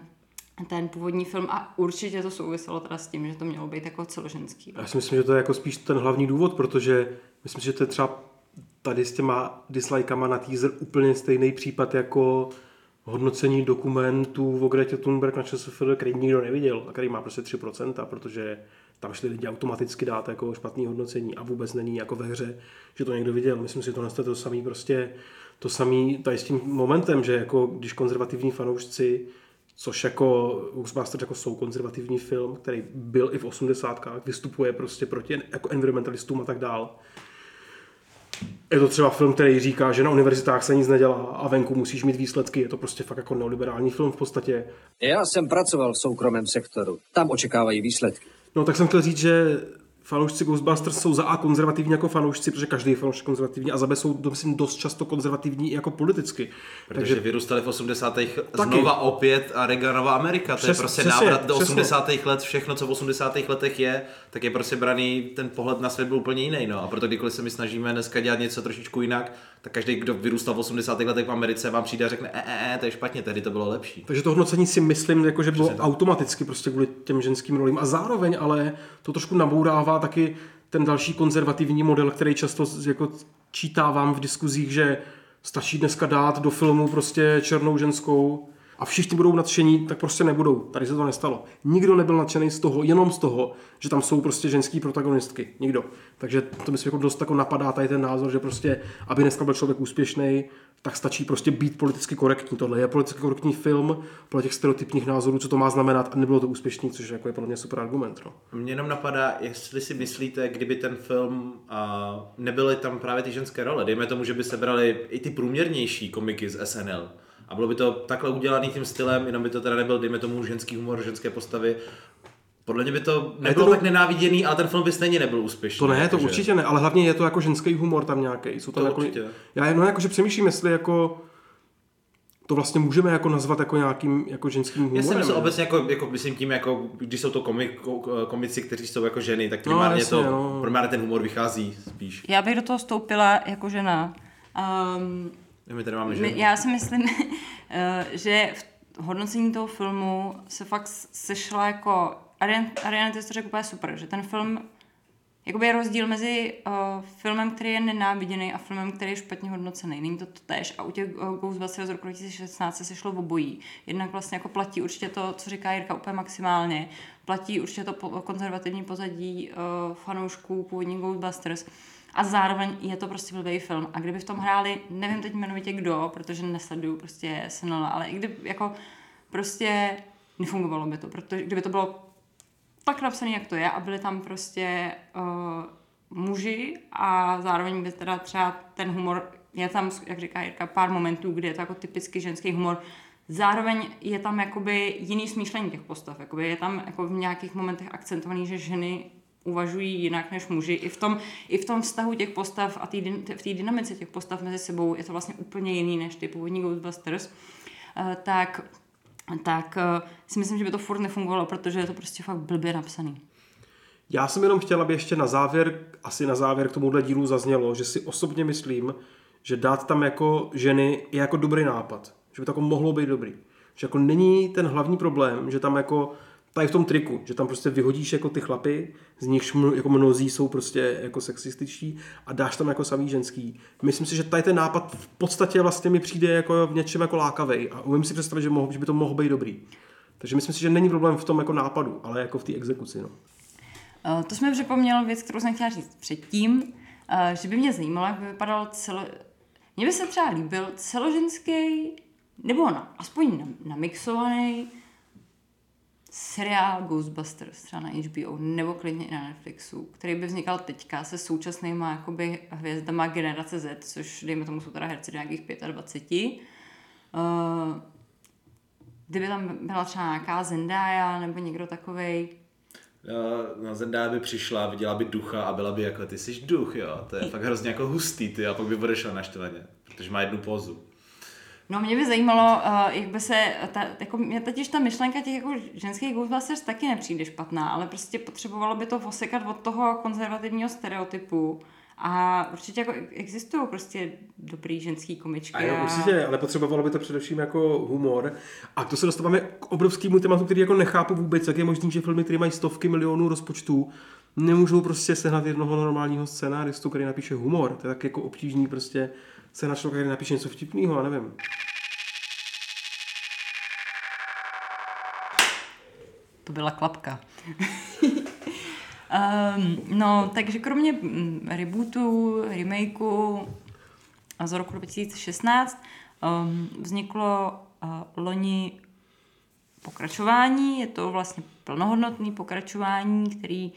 S1: ten původní film a určitě to souviselo teda s tím, že to mělo být jako celoženský.
S3: Já si myslím, že to je jako spíš ten hlavní důvod, protože myslím, že to je třeba tady s těma dislikama na teaser úplně stejný případ jako hodnocení dokumentů o Gretě Thunberg na ČSFD, který nikdo neviděl a který má prostě 3%, protože tam šli lidi automaticky dát jako špatný hodnocení a vůbec není jako ve hře, že to někdo viděl. Myslím si, že to je to samý prostě to samý tady s tím momentem, že jako když konzervativní fanoušci což jako Ghostbusters jako jsou konzervativní film, který byl i v 80. vystupuje prostě proti jako environmentalistům a tak dál, je to třeba film, který říká, že na univerzitách se nic nedělá a venku musíš mít výsledky. Je to prostě fakt jako neoliberální film v podstatě.
S5: Já jsem pracoval v soukromém sektoru. Tam očekávají výsledky.
S3: No tak jsem chtěl říct, že fanoušci Ghostbusters jsou za A konzervativní jako fanoušci, protože každý je fanoušek konzervativní, a za B jsou myslím, dost často konzervativní i jako politicky.
S2: Protože Takže vyrůstali v 80. Taky. znova opět a Reaganova Amerika. Přes, to je prostě přesně, návrat do přesně. 80. let, všechno, co v 80. letech je, tak je prostě braný, ten pohled na svět byl úplně jiný. No. A proto kdykoliv se my snažíme dneska dělat něco trošičku jinak, tak každý, kdo vyrůstal v 80. letech v Americe, vám přijde a řekne, e, e, e, to je špatně, tehdy to bylo lepší.
S3: Takže to hodnocení si myslím, jako, že bylo Přesně automaticky prostě kvůli těm ženským rolím. A zároveň ale to trošku nabourává taky ten další konzervativní model, který často jako čítávám v diskuzích, že stačí dneska dát do filmu prostě černou ženskou a všichni budou nadšení, tak prostě nebudou. Tady se to nestalo. Nikdo nebyl nadšený z toho, jenom z toho, že tam jsou prostě ženský protagonistky. Nikdo. Takže to myslím jako dost jako napadá tady ten názor, že prostě, aby dneska byl člověk úspěšný, tak stačí prostě být politicky korektní. Tohle je politicky korektní film podle těch stereotypních názorů, co to má znamenat a nebylo to úspěšný, což jako je podle mě super argument. No.
S2: Mě jenom napadá, jestli si myslíte, kdyby ten film uh, nebyly tam právě ty ženské role, dejme tomu, že by se brali i ty průměrnější komiky z SNL, a bylo by to takhle udělaný tím stylem, jenom by to teda nebyl, dejme tomu, ženský humor, ženské postavy. Podle mě by to nebylo
S3: to-
S2: tak nenáviděný, ale ten film by stejně nebyl úspěšný.
S3: To ne, to
S2: jakože-
S3: určitě ne, ale hlavně je to jako ženský humor tam nějaký. Jsou tam
S2: To
S3: jako,
S2: určitě.
S3: Já jenom jakože přemýšlím, jestli jako to vlastně můžeme jako nazvat jako nějakým jako ženským humorem.
S2: Já jsem myslel obecně jako, jako, myslím tím, jako, když jsou to komik, ko- komici, kteří jsou jako ženy, tak
S3: No,
S2: primárně,
S3: jasně,
S2: to,
S3: no.
S2: primárně ten humor vychází spíš.
S1: Já bych do toho stoupila jako žena. Um,
S2: My tady máme
S1: my, já si myslím, eh, že v hodnocení toho filmu se fakt sešla jako... Ariane, Ariane ty jsi to řekl úplně super, že ten film Jakoby je rozdíl mezi uh, filmem, který je nenáviděný a filmem, který je špatně hodnocený. Není to to tež. A u těch uh, Ghostbusters z roku 2016 se sešlo v obojí. Jednak vlastně jako platí určitě to, co říká Jirka úplně maximálně. Platí určitě to po, konzervativní pozadí uh, fanoušků původní Ghostbusters. A zároveň je to prostě blbý film. A kdyby v tom hráli, nevím teď jmenovitě kdo, protože nesleduju prostě SNL, ale i kdyby jako prostě nefungovalo by to, protože kdyby to bylo tak napsaný, jak to je a byli tam prostě uh, muži a zároveň by teda třeba ten humor, je tam, jak říká Jirka, pár momentů, kdy je to jako typicky ženský humor, zároveň je tam jakoby jiný smýšlení těch postav, jakoby je tam jako v nějakých momentech akcentovaný, že ženy uvažují jinak než muži. I v tom, i v tom vztahu těch postav a tý, v té dynamice těch postav mezi sebou je to vlastně úplně jiný než ty původní Ghostbusters. Uh, tak tak uh, si myslím, že by to furt nefungovalo, protože je to prostě fakt blbě napsaný.
S3: Já jsem jenom chtěl, aby ještě na závěr, asi na závěr k tomuhle dílu zaznělo, že si osobně myslím, že dát tam jako ženy je jako dobrý nápad. Že by to jako mohlo být dobrý. Že jako není ten hlavní problém, že tam jako tady v tom triku, že tam prostě vyhodíš jako ty chlapy, z nichž mno, jako mnozí jsou prostě jako sexističtí a dáš tam jako samý ženský. Myslím si, že tady ten nápad v podstatě vlastně mi přijde jako v něčem jako lákavej a umím si představit, že, mohl, že by to mohlo být dobrý. Takže myslím si, že není problém v tom jako nápadu, ale jako v té exekuci. No.
S1: Uh, to jsme připomněl věc, kterou jsem chtěla říct předtím, uh, že by mě zajímalo, jak by vypadal celo... Mně by se třeba líbil celoženský, nebo na, aspoň namixovaný seriál Ghostbusters, třeba na HBO, nebo klidně i na Netflixu, který by vznikal teďka se současnýma jakoby hvězdama generace Z, což dejme tomu jsou teda herci nějakých 25. Uh, kdyby tam byla třeba nějaká Zendaya nebo někdo takovej,
S2: Na Zendaya by přišla, viděla by ducha a byla by jako, ty jsi duch, jo, to je fakt hrozně jako hustý, ty, a pak by odešla naštvaně, protože má jednu pózu.
S1: No mě by zajímalo, uh, jak by se, ta, jako mě totiž ta myšlenka těch jako ženských Ghostbusters taky nepřijde špatná, ale prostě potřebovalo by to osekat od toho konzervativního stereotypu a určitě jako existují prostě dobrý ženský komičky.
S3: A jo, určitě, ale potřebovalo by to především jako humor. A to se dostáváme k obrovskému tématu, který jako nechápu vůbec, jak je možný, že filmy, které mají stovky milionů rozpočtů, nemůžou prostě sehnat jednoho normálního scénáristu, který napíše humor. To je tak jako obtížný prostě sehnat člověka, který napíše něco vtipného, já nevím.
S1: To byla klapka. um, no, takže kromě mm, rebootu, remakeu a z roku 2016 um, vzniklo uh, loni pokračování. Je to vlastně plnohodnotný pokračování, který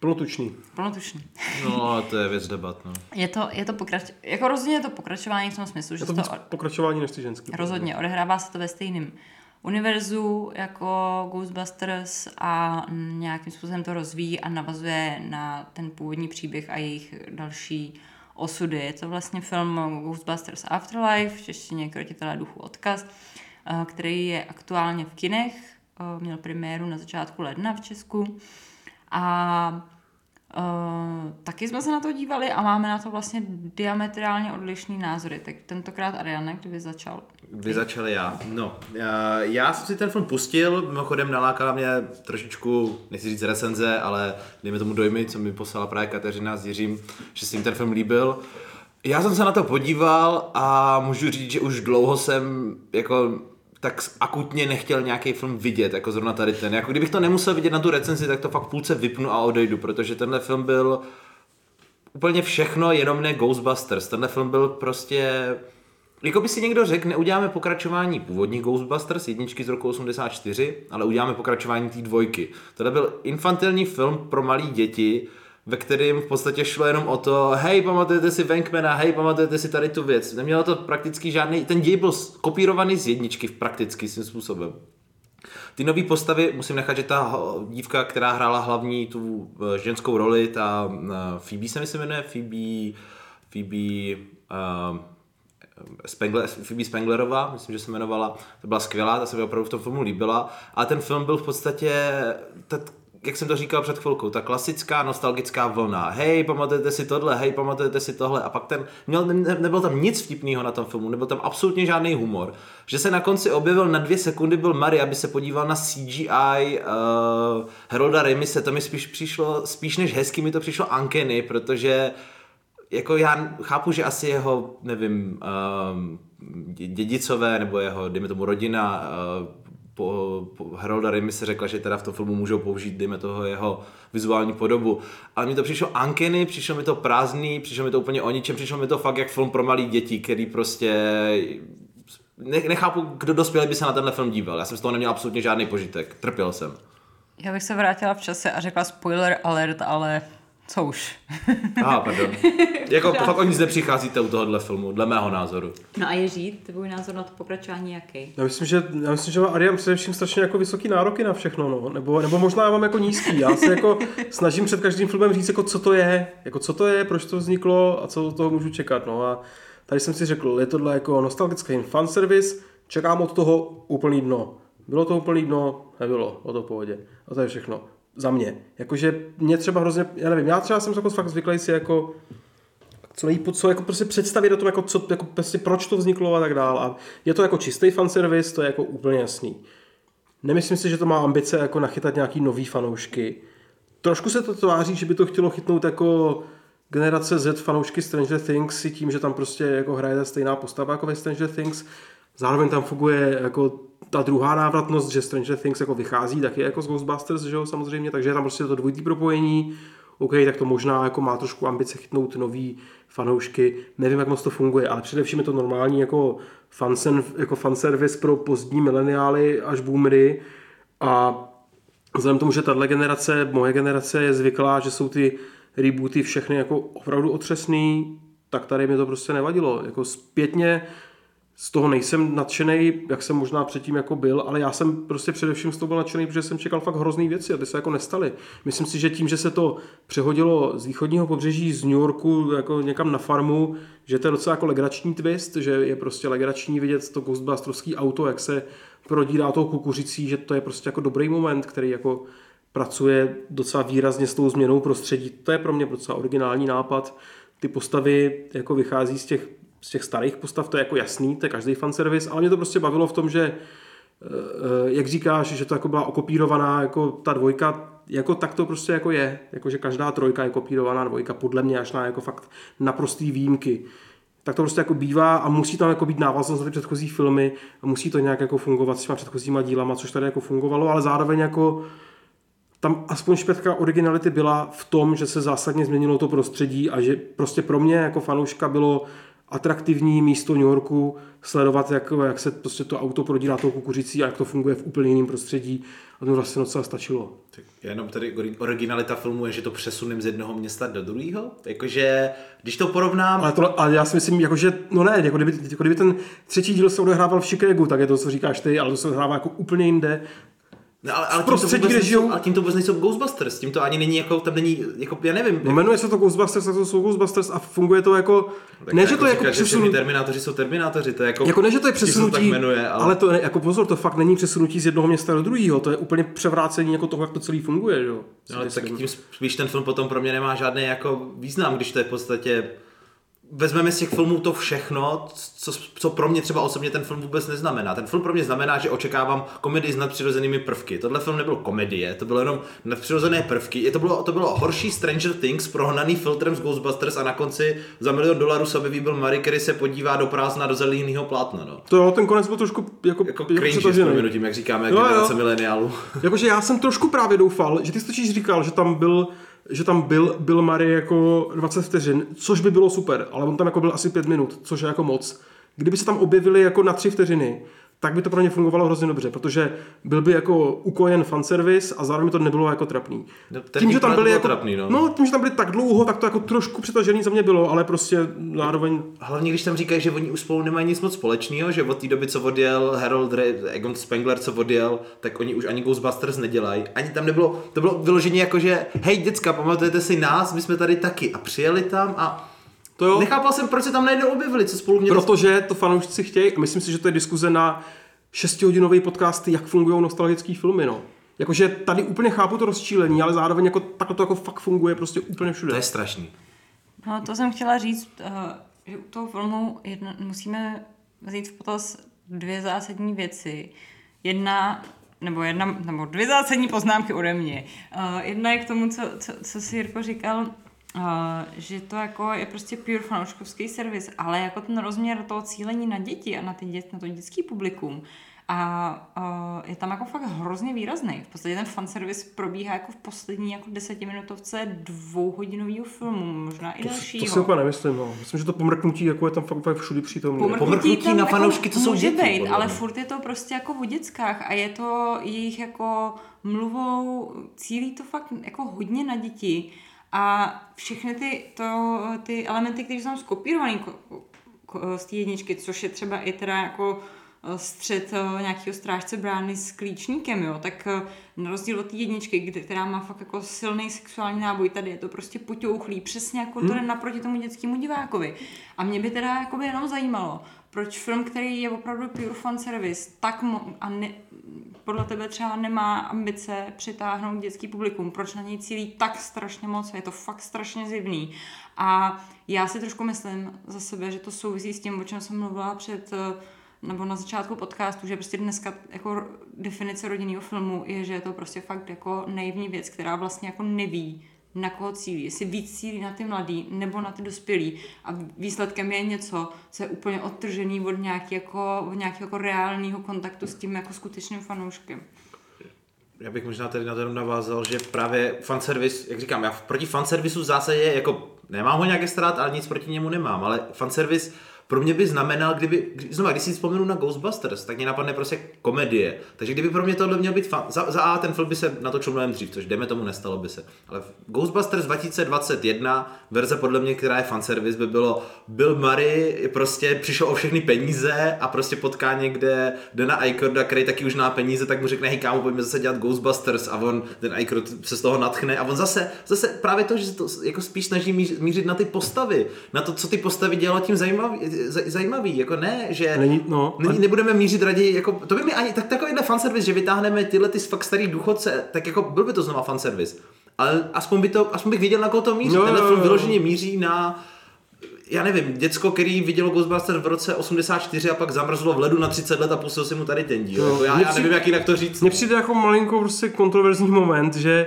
S3: Plnotučný.
S1: plnotučný.
S2: No, to je věc debat, no.
S1: Je to, je to pokrač... jako rozhodně je to pokračování v tom smyslu, že
S3: Je to
S1: to
S3: pokračování než ty ženský.
S1: Rozhodně, odehrává se to ve stejném univerzu jako Ghostbusters a nějakým způsobem to rozvíjí a navazuje na ten původní příběh a jejich další osudy. Je to vlastně film Ghostbusters Afterlife, v češtině Krotitelé duchu odkaz, eh, který je aktuálně v kinech, eh, měl premiéru na začátku ledna v Česku a Uh, taky jsme se na to dívali a máme na to vlastně diametrálně odlišný názory. Tak tentokrát Ariane, kdyby začal.
S2: Vy začali já. No, já, jsem si ten film pustil, mimochodem nalákala mě trošičku, nechci říct recenze, ale dejme tomu dojmy, co mi poslala právě Kateřina s Jiřím, že se jim ten film líbil. Já jsem se na to podíval a můžu říct, že už dlouho jsem jako tak akutně nechtěl nějaký film vidět, jako zrovna tady ten. Jako kdybych to nemusel vidět na tu recenzi, tak to fakt půlce vypnu a odejdu, protože tenhle film byl úplně všechno, jenom ne Ghostbusters. Tenhle film byl prostě... Jako by si někdo řekl, neuděláme pokračování původní Ghostbusters, jedničky z roku 84, ale uděláme pokračování té dvojky. Tohle byl infantilní film pro malé děti, ve kterém v podstatě šlo jenom o to, hej, pamatujete si Venkmana, hej, pamatujete si tady tu věc. Nemělo to prakticky žádný, ten děj byl kopírovaný z jedničky v prakticky svým způsobem. Ty nové postavy, musím nechat, že ta dívka, která hrála hlavní tu eh, ženskou roli, ta uh, Phoebe se mi se jmenuje, Phoebe, Phoebe, uh, Spengler, Phoebe Spenglerová, myslím, že se jmenovala, to byla skvělá, ta se mi opravdu v tom filmu líbila, a ten film byl v podstatě, ta, jak jsem to říkal před chvilkou, ta klasická nostalgická vlna. Hej, pamatujete si tohle, hej, pamatujete si tohle. A pak ten, měl, ne, nebyl tam nic vtipného na tom filmu, nebyl tam absolutně žádný humor. Že se na konci objevil na dvě sekundy byl Mary, aby se podíval na CGI uh, Herolda Remise, to mi spíš přišlo, spíš než hezky mi to přišlo Ankeny, protože jako já chápu, že asi jeho, nevím, um, dědicové nebo jeho, dejme tomu rodina, uh, po, po Harolda Remy se řekla, že teda v tom filmu můžou použít, dejme toho, jeho vizuální podobu. Ale mi to přišlo ankeny, přišlo mi to prázdný, přišlo mi to úplně o ničem, přišlo mi to fakt jak film pro malé děti, který prostě nechápu, kdo dospělý by se na tenhle film díval. Já jsem z toho neměl absolutně žádný požitek. Trpěl jsem.
S1: Já bych se vrátila v čase a řekla spoiler alert, ale co už.
S2: Aha, pardon. Jako fakt o nic nepřicházíte u tohohle filmu, dle mého názoru.
S1: No a Jiří, tvůj názor na to pokračování jaký?
S3: Já myslím, že, já myslím, že má Ariam především strašně jako vysoký nároky na všechno, no. nebo, nebo možná já mám jako nízký. Já se jako snažím před každým filmem říct, jako co to je, jako co to je, proč to vzniklo a co od toho můžu čekat. No a tady jsem si řekl, je tohle jako nostalgický fanservice, čekám od toho úplný dno. Bylo to úplný dno? Nebylo, o to pohodě. A to je všechno za mě. Jakože mě třeba hrozně, já nevím, já třeba jsem jako fakt zvyklý si jako co nejpod, co jako prostě představit o tom, jako, co, jako prostě proč to vzniklo a tak dál. A je to jako čistý fanservice, to je jako úplně jasný. Nemyslím si, že to má ambice jako nachytat nějaký nový fanoušky. Trošku se to tváří, že by to chtělo chytnout jako generace Z fanoušky Stranger Things si tím, že tam prostě jako hraje ta stejná postava jako ve Stranger Things. Zároveň tam funguje jako ta druhá návratnost, že Stranger Things jako vychází taky jako z Ghostbusters, že jo, samozřejmě, takže je tam prostě to dvojitý propojení, OK, tak to možná jako má trošku ambice chytnout nový fanoušky, nevím, jak moc to funguje, ale především je to normální jako, fansen, jako fanservice pro pozdní mileniály až boomery. A vzhledem tomu, že tahle generace, moje generace je zvyklá, že jsou ty rebooty všechny jako opravdu otřesný, tak tady mi to prostě nevadilo. Jako zpětně z toho nejsem nadšený, jak jsem možná předtím jako byl, ale já jsem prostě především z toho byl nadšený, protože jsem čekal fakt hrozný věci a ty se jako nestaly. Myslím si, že tím, že se to přehodilo z východního pobřeží z New Yorku jako někam na farmu, že to je docela jako legrační twist, že je prostě legrační vidět to Ghostbusterovský auto, jak se prodírá tou kukuřicí, že to je prostě jako dobrý moment, který jako pracuje docela výrazně s tou změnou prostředí. To je pro mě docela originální nápad. Ty postavy jako vychází z těch z těch starých postav, to je jako jasný, to je každý fanservice, ale mě to prostě bavilo v tom, že eh, eh, jak říkáš, že to jako byla okopírovaná jako ta dvojka, jako tak to prostě jako je, jako že každá trojka je kopírovaná dvojka, podle mě až na jako fakt naprostý výjimky. Tak to prostě jako bývá a musí tam jako být návaznost na ty předchozí filmy a musí to nějak jako fungovat s těma předchozíma dílama, což tady jako fungovalo, ale zároveň jako tam aspoň špetka originality byla v tom, že se zásadně změnilo to prostředí a že prostě pro mě jako fanouška bylo atraktivní místo New Yorku, sledovat, jak, jak se prostě to auto prodírá tou kukuřicí a jak to funguje v úplně jiném prostředí. A to vlastně docela stačilo.
S2: Tak jenom tady originalita filmu je, že to přesunem z jednoho města do druhého. Jakože, když to porovnám...
S3: Ale, to, ale já si myslím, jakože, no ne, jako kdyby, jako kdyby ten třetí díl se odehrával v Chicagu, tak je to, co říkáš ty, ale to se odehrává jako úplně jinde.
S2: No, ale, ale, tím to
S3: prostředí, kde žijou-
S2: ale tím to vůbec nejsou Ghostbusters, tím to ani není jako, tam není, jako, já nevím.
S3: No jmenuje se to Ghostbusters, tak to jsou Ghostbusters a funguje to jako,
S2: tak
S3: ne, že to je jako
S2: říkat, že
S3: přesun,
S2: všechny Terminátoři jsou Terminátoři, to je jako,
S3: jako ne, že to je přesunutí,
S2: tak jmenuje, ale,
S3: ale to jako pozor, to fakt není přesunutí z jednoho města do druhého, to je úplně převrácení jako toho, jak to celý funguje, jo.
S2: No, ale tak tím spíš ten film potom pro mě nemá žádný jako význam, když to je v podstatě vezmeme z těch filmů to všechno, co, co pro mě třeba osobně ten film vůbec neznamená. Ten film pro mě znamená, že očekávám komedii s nadpřirozenými prvky. Tohle film nebyl komedie, to bylo jenom nadpřirozené prvky. Je to bylo, to bylo horší Stranger Things, prohnaný filtrem z Ghostbusters a na konci za milion dolarů se objeví Bill Murray, který se podívá do prázdna do zeleného plátna. No.
S3: To jo, ten konec byl trošku jako,
S2: Jako
S3: jako
S2: cringe s
S3: přetažený.
S2: prominutím, jak říkáme,
S3: jo.
S2: generace mileniálů.
S3: Jakože já jsem trošku právě doufal, že ty jsi totiž říkal, že tam byl že tam byl Bill Murray jako 20 vteřin, což by bylo super, ale on tam jako byl asi 5 minut, což je jako moc. Kdyby se tam objevili jako na 3 vteřiny, tak by to pro ně fungovalo hrozně dobře, protože byl by jako ukojen fanservice a zároveň to nebylo jako trapný.
S2: No, ten výklad byl trapný, no.
S3: no. tím, že tam byli tak dlouho, tak to jako trošku přetažený za mě bylo, ale prostě zároveň
S2: Hlavně když tam říkají, že oni už spolu nemají nic moc společného, že od té doby, co odjel Harold Ray, Egon Spengler, co odjel, tak oni už ani Ghostbusters nedělají. Ani tam nebylo, to bylo vyloženě jako, že hej děcka, pamatujete si nás, my jsme tady taky. A přijeli tam a
S3: to jo.
S2: nechápal jsem, proč se tam najednou objevili, co spolu měli.
S3: Protože to fanoušci chtějí, a myslím si, že to je diskuze na šestihodinový podcast, jak fungují nostalgické filmy, no. Jakože tady úplně chápu to rozčílení, ale zároveň jako takhle to jako fakt funguje prostě úplně všude.
S2: To je strašný.
S1: No, to jsem chtěla říct, eh, že u toho filmu jedna, musíme vzít v potaz dvě zásadní věci. Jedna, nebo jedna, nebo dvě zásadní poznámky ode mě. Uh, jedna je k tomu, co, co, co si Jirko říkal, uh, že to jako je prostě pure fanouškovský servis, ale jako ten rozměr toho cílení na děti a na, ty dět, na to dětský publikum a uh, je tam jako fakt hrozně výrazný. V podstatě ten fanservice probíhá jako v poslední jako desetiminutovce dvouhodinového filmu, možná i
S3: to,
S1: dalšího.
S3: to si úplně nemyslím, no. Myslím, že to pomrknutí jako je tam fakt úplně všudy přítomný.
S2: Pomrknutí
S1: tam
S2: na fanoušky, co jsou
S1: může
S2: děti,
S1: Být, ale furt je to prostě jako o dětskách a je to jejich jako mluvou, cílí to fakt jako hodně na děti a všechny ty, to, ty elementy, které jsou skopírované z té jedničky, což je třeba i teda jako eh, střed eh, nějakého strážce brány s klíčníkem, jo, tak eh, na rozdíl od té jedničky, kde, která má fakt jako silný sexuální náboj, tady je to prostě poťouchlý, přesně jako to jde naproti tomu dětskému divákovi. A mě by teda jako by jenom zajímalo, proč film, který je opravdu pure fan service, tak mo- a ne, podle tebe třeba nemá ambice přitáhnout dětský publikum, proč na něj cílí tak strašně moc, je to fakt strašně zjevný. A já si trošku myslím za sebe, že to souvisí s tím, o čem jsem mluvila před eh, nebo na začátku podcastu, že prostě dneska jako definice rodinného filmu je, že je to prostě fakt jako naivní věc, která vlastně jako neví, na koho cílí, jestli víc cílí na ty mladý nebo na ty dospělí a výsledkem je něco, co je úplně odtržený od nějaký jako, od nějakého jako reálného kontaktu s tím jako skutečným fanouškem.
S2: Já bych možná tady na to navázal, že právě fanservice, jak říkám, já proti fanservisu v zásadě jako nemám ho nějaké strát, ale nic proti němu nemám, ale fanservice pro mě by znamenal, kdyby, kdy- znova, když si vzpomenu na Ghostbusters, tak mě napadne prostě komedie. Takže kdyby pro mě tohle měl být fan, za, za A ten film by se natočil mnohem dřív, což jdeme tomu nestalo by se. Ale Ghostbusters 2021, verze podle mě, která je fanservice, by bylo Bill Murray prostě přišel o všechny peníze a prostě potká někde Dana Aykroyda, který taky už má peníze, tak mu řekne, hej kámo, pojďme zase dělat Ghostbusters a on, ten Aykroyd se z toho natchne a on zase, zase právě to, že se to jako spíš snaží míř- mířit na ty postavy, na to, co ty postavy dělalo tím zajímavý, zaj- zajímavý jako ne, že
S3: Není- no.
S2: není, nebudeme mířit raději, jako, to by mi ani, tak takovýhle fanservice, že vytáhneme tyhle ty fakt starý důchodce, tak jako byl by to znova fanservice. Ale aspoň, by to, aspoň bych věděl, na koho to míří.
S3: Jo,
S2: Tenhle
S3: jo,
S2: film
S3: jo.
S2: vyloženě míří na já nevím, děcko, který vidělo Ghostbusters v roce 84 a pak zamrzlo v ledu na 30 let a pustil si mu tady ten díl.
S3: Jo.
S2: Jako já, já nevím, jak jinak to říct.
S3: Mně přijde jako malinko prostě kontroverzní moment, že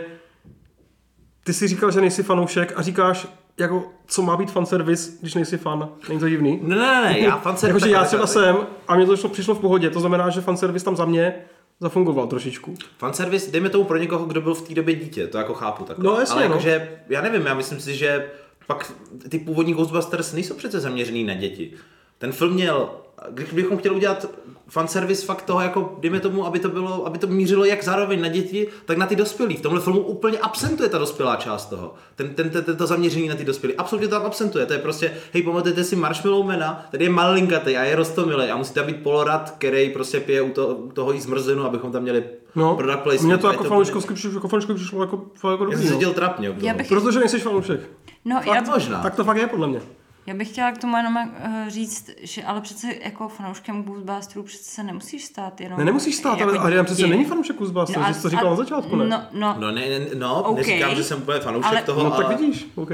S3: ty si říkal, že nejsi fanoušek a říkáš, jako, co má být fanservice, když nejsi fan. Není to divný?
S2: Ne, ne, ne, já fanservice...
S3: Jakože já třeba jsem a mě to šlo, přišlo v pohodě, to znamená, že fanservice tam za mě zafungoval trošičku.
S2: Fanservice, dejme tomu pro někoho, kdo byl v té době dítě, to jako chápu tak.
S3: No, jasně,
S2: Ale
S3: no.
S2: jakože, já nevím, já myslím si, že pak ty původní Ghostbusters nejsou přece zaměřený na děti. Ten film měl, když bychom chtěli udělat fanservice fakt toho, jako dejme tomu, aby to bylo, aby to mířilo jak zároveň na děti, tak na ty dospělí. V tomhle filmu úplně absentuje ta dospělá část toho. Ten, ten, ten, to zaměření na ty dospělí. Absolutně to tam absentuje. To je prostě, hej, pamatujete si Marshmallow Mana, tady je malinkatý a je rostomilý a musí tam být polorad, který prostě pije u, to, u toho jí zmrzlinu, abychom tam měli
S3: No,
S2: product placement.
S3: mně to jako fanouškovsky přišlo, jako fanouškovsky přišlo jako, jako
S2: Já
S3: dobrý,
S2: jsem se
S3: no.
S2: cítil trapně.
S1: Já bych-
S3: Protože nejsi fanoušek.
S1: No, já,
S2: Fakt možná.
S3: Tak to fakt je podle mě.
S1: Já bych chtěla k tomu jenom uh, říct, že ale přece jako fanouškem Ghostbusterů přece se nemusíš stát jenom.
S3: Ne, nemusíš stát,
S1: jako
S3: ale Adrian přece není fanoušek Ghostbusters,
S1: No
S3: že jsi to říkal na začátku, ne?
S1: No, no,
S2: No, ne, ne, no
S1: OK.
S2: neříkám, že jsem úplně fanoušek
S1: Ale-
S2: toho,
S3: No tak
S2: ale,
S3: vidíš, OK.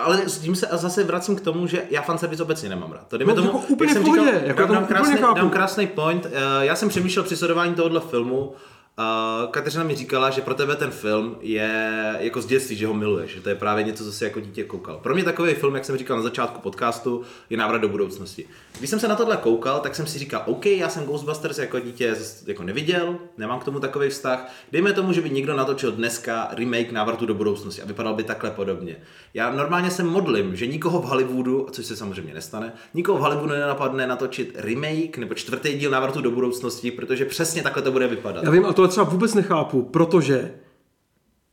S2: ale s tím se a zase vracím k tomu, že já fanservice obecně nemám rád. To dejme
S3: No,
S2: tomu,
S3: jako úplně
S2: jak jsem
S3: v pohodě,
S2: říkal,
S3: jako já
S2: dám,
S3: to
S2: dám,
S3: úplně
S2: krásný, dám krásný point. Eh, Já jsem přemýšlel při sledování tohohle filmu, Uh, Kateřina mi říkala, že pro tebe ten film je jako z dětství, že ho miluješ, že to je právě něco, co jsi jako dítě koukal. Pro mě takový film, jak jsem říkal na začátku podcastu, je návrat do budoucnosti. Když jsem se na tohle koukal, tak jsem si říkal, OK, já jsem Ghostbusters jako dítě jako neviděl, nemám k tomu takový vztah. Dejme tomu, že by někdo natočil dneska remake návratu do budoucnosti a vypadal by takhle podobně. Já normálně se modlím, že nikoho v Hollywoodu, což se samozřejmě nestane, nikoho v Hollywoodu nenapadne natočit remake nebo čtvrtý díl návratu do budoucnosti, protože přesně takhle to bude vypadat.
S3: Já vím, to třeba vůbec nechápu, protože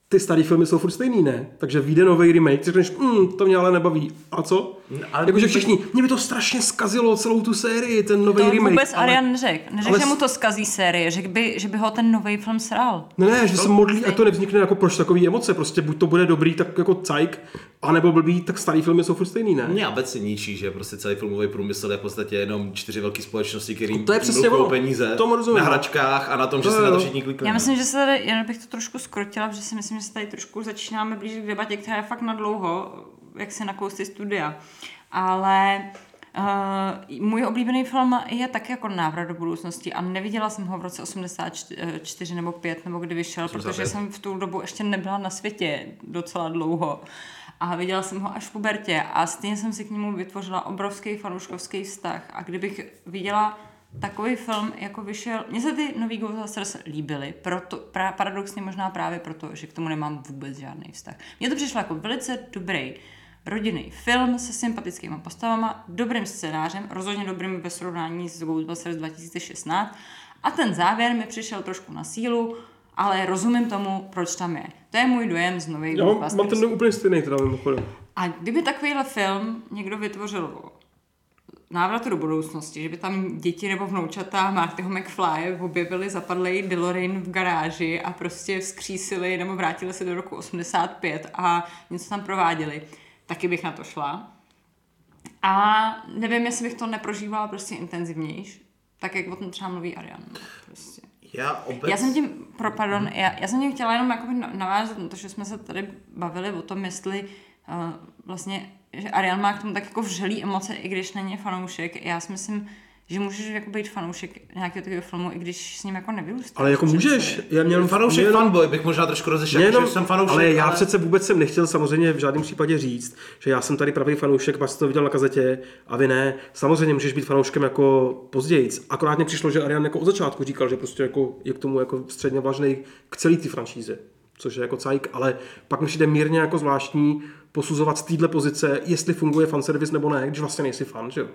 S3: ty staré filmy jsou furt stejný, ne? Takže vyjde nový remake, řekneš, mm, to mě ale nebaví. A co?
S2: Ale-
S3: Jakože všichni, mě by to strašně zkazilo celou tu sérii, ten nový
S1: to
S3: remake.
S1: vůbec
S3: ale...
S1: Arian neřekl. Neřekl,
S3: ale
S1: že mu to skazí série, řekl by, že by ho ten nový film sral.
S3: Ne, ne, že se modlí, a to nevznikne jako proč takový emoce, prostě buď to bude dobrý, tak jako cajk, anebo blbý, tak starý filmy jsou furt stejný, ne?
S2: Mě obecně ničí, že prostě celý filmový průmysl je v podstatě jenom čtyři velké společnosti, které
S3: to je přesně ono.
S2: peníze
S3: Tomu rozumím.
S2: na hračkách a na tom, že
S3: To jo.
S2: na to všichni kliknou.
S1: Já myslím, že se tady, jen bych to trošku skrotila, protože si myslím, že se tady trošku začínáme blížit k debatě, která je fakt na dlouho, jak se nakousty studia. Ale Uh, můj oblíbený film je taky jako návrat do budoucnosti a neviděla jsem ho v roce 84 nebo 5 nebo kdy vyšel,
S2: 85.
S1: protože jsem v tu dobu ještě nebyla na světě docela dlouho. A viděla jsem ho až v pubertě a stejně jsem si k němu vytvořila obrovský fanouškovský vztah. A kdybych viděla takový film, jako vyšel... Mně se ty nový Ghostbusters líbily, proto, pra, paradoxně možná právě proto, že k tomu nemám vůbec žádný vztah. Mně to přišlo jako velice dobrý rodinný film se sympatickými postavama, dobrým scénářem, rozhodně dobrým ve srovnání s Ghostbusters 2016 a ten závěr mi přišel trošku na sílu, ale rozumím tomu, proč tam je. To je můj dojem z nových
S3: Já
S1: Ghostbusters.
S3: mám ten úplně stejný teda mimochodem.
S1: A kdyby takovýhle film někdo vytvořil o návratu do budoucnosti, že by tam děti nebo vnoučata Martyho McFly objevili zapadlý DeLorean v garáži a prostě vzkřísili nebo vrátili se do roku 85 a něco tam prováděli, taky bych na to šla. A nevím, jestli bych to neprožívala prostě intenzivnější, tak jak o tom třeba mluví Arian. no, Prostě.
S2: Já, obec...
S1: Já jsem tím, pro, pardon, já, já jsem tím chtěla jenom jakoby na- navázat na to, že jsme se tady bavili o tom, jestli uh, vlastně, že Arian má k tomu tak jako vřelý emoce, i když není fanoušek. Já si myslím, že můžeš jako být fanoušek nějakého takového filmu, i když s ním jako nevyrůstáš.
S3: Ale jako můžeš. Já měl
S2: fanoušek
S3: mě jenom-
S2: fanboy bych možná trošku rozešel,
S3: Mě
S2: že
S3: jenom,
S2: jsem fanoušek,
S3: ale já přece vůbec jsem nechtěl samozřejmě v žádném případě říct, že já jsem tady pravý fanoušek, pak jsi to viděl na kazetě a vy ne. Samozřejmě můžeš být fanouškem jako později. Akorát mě přišlo, že Arian jako od začátku říkal, že prostě jako je k tomu jako středně vlažný k celé té franšíze, což je jako cajk, ale pak mi přijde mírně jako zvláštní posuzovat z téhle pozice, jestli funguje fanservice nebo ne, když vlastně nejsi fan, že jo.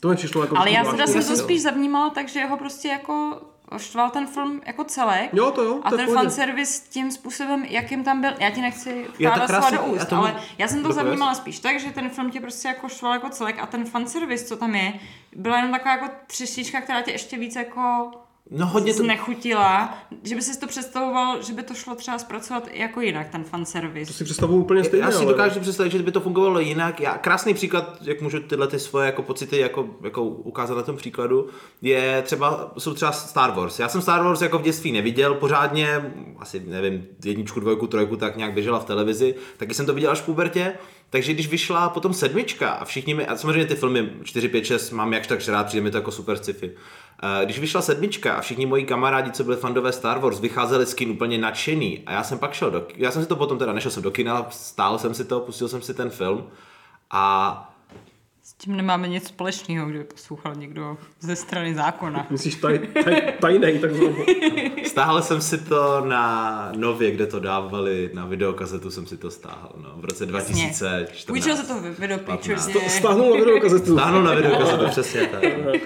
S3: To mi přišlo jako
S1: Ale já teda jsem to spíš zavnímala tak, že ho prostě jako štval ten film jako celek.
S3: Jo, to jo,
S1: A
S3: to
S1: ten fanservice tím způsobem, jakým tam byl, já ti nechci
S2: Já
S1: vkládat do
S2: já
S1: úst,
S2: tomu-
S1: ale já jsem to zavnímala spíš tak, že ten film tě prostě jako štval jako celek a ten fanservice, co tam je, byla jenom taková jako třeštička, která tě ještě víc jako
S2: No hodně to...
S1: znechutila, že by si to představoval, že by to šlo třeba zpracovat jako jinak, ten fanservice.
S3: To si představuju úplně stejně.
S2: Já si
S3: ale-
S2: dokážu představit, že by to fungovalo jinak. Já, krásný příklad, jak můžu tyhle ty svoje jako pocity jako, jako ukázat na tom příkladu, je třeba, jsou třeba Star Wars. Já jsem Star Wars jako v dětství neviděl pořádně, asi nevím, jedničku, dvojku, trojku, tak nějak běžela v televizi, taky jsem to viděl až v pubertě. Takže když vyšla potom sedmička a všichni mi, a samozřejmě ty filmy 4, 5, 6 mám jakž tak rád, přijde mi to jako super sci-fi. Eh, Když vyšla sedmička a všichni moji kamarádi, co byli fandové Star Wars, vycházeli z kin úplně nadšený a já jsem pak šel do, já jsem si to potom teda nešel jsem do kina, stál jsem si to, pustil jsem si ten film a
S1: tím nemáme nic společného, kdyby poslouchal někdo ze strany zákona.
S3: Myslíš taj, taj, tajnej, takzvaně.
S2: stáhl jsem si to na Nově, kde to dávali, na videokazetu jsem si to stáhl, no, v roce 2014.
S1: Půjčil se to videopíču,
S3: Stáhnul na videokazetu.
S2: Stáhnu na videokazetu, přesně tak.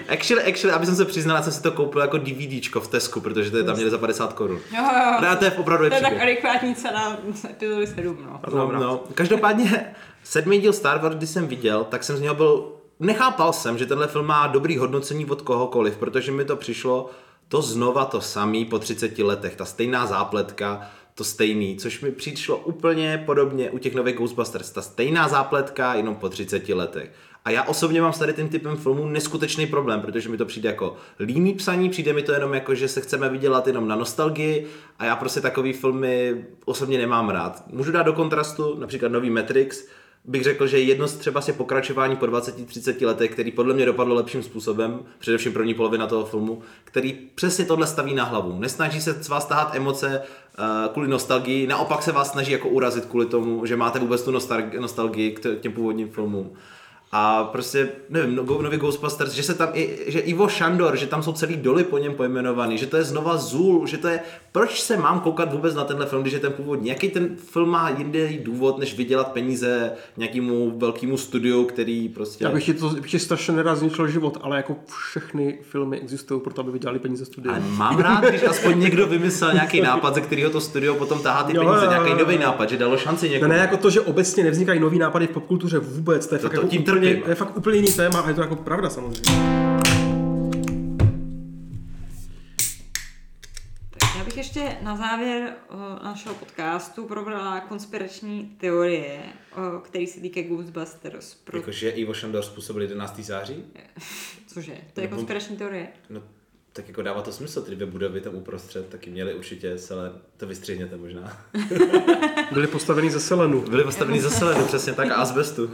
S2: Actually, actually, aby jsem se přiznal, jsem si to koupil jako DVDčko v Tesku, protože to je tam měli za 50 korun.
S1: Jo, jo,
S2: Ne, to je opravdu
S1: To je tak adekvátní cena z epizody 7, no.
S2: No, no. Každopádně sedmý díl Star Wars, když jsem viděl, tak jsem z něho byl... Nechápal jsem, že tenhle film má dobrý hodnocení od kohokoliv, protože mi to přišlo to znova to samý po 30 letech, ta stejná zápletka, to stejný, což mi přišlo úplně podobně u těch nových Ghostbusters, ta stejná zápletka jenom po 30 letech. A já osobně mám s tady tím typem filmů neskutečný problém, protože mi to přijde jako líný psaní, přijde mi to jenom jako, že se chceme vydělat jenom na nostalgii a já prostě takový filmy osobně nemám rád. Můžu dát do kontrastu například nový Matrix, bych řekl, že jedno z třeba se pokračování po 20-30 letech, který podle mě dopadlo lepším způsobem, především první polovina toho filmu, který přesně tohle staví na hlavu. Nesnaží se z vás tahat emoce uh, kvůli nostalgii, naopak se vás snaží jako urazit kvůli tomu, že máte vůbec tu nostalgii, k těm původním filmům. A prostě, nevím, no, nový Ghostbusters, že se tam i, že Ivo Šandor, že tam jsou celý doly po něm pojmenovaný, že to je znova Zul, že to je, proč se mám koukat vůbec na tenhle film, když je ten původní, jaký ten film má jiný důvod, než vydělat peníze nějakému velkému studiu, který prostě...
S3: Já bych ti to bych ti strašně nerad zničil život, ale jako všechny filmy existují proto, aby vydělali peníze studia.
S2: Ale mám rád, když aspoň někdo vymyslel nějaký nápad, ze kterého to studio potom tahá ty peníze,
S3: jo, jo,
S2: nějaký nový nápad, že dalo šanci
S3: Ne,
S2: někomu.
S3: ne, jako to, že obecně nevznikají nový nápady v popkultuře vůbec, to je,
S2: To-
S3: fakt,
S2: to
S3: jako
S2: tím
S3: úplně,
S2: trpím.
S3: to je fakt úplně jiný téma a je to jako pravda samozřejmě.
S1: Já bych ještě na závěr o, našeho podcastu probrala konspirační teorie, o, které se týkají Ghostbusters. Pro...
S2: Jakože Ivo Šandor způsobil 11. září?
S1: Cože? To je
S2: Nebo-
S1: konspirační teorie.
S2: No, tak jako dává to smysl, ty dvě budovy tam uprostřed, taky měly určitě celé, to vystřihněte možná.
S3: Byly postaveny ze selenu.
S2: Byly postaveny za selenu, přesně tak, a asbestu.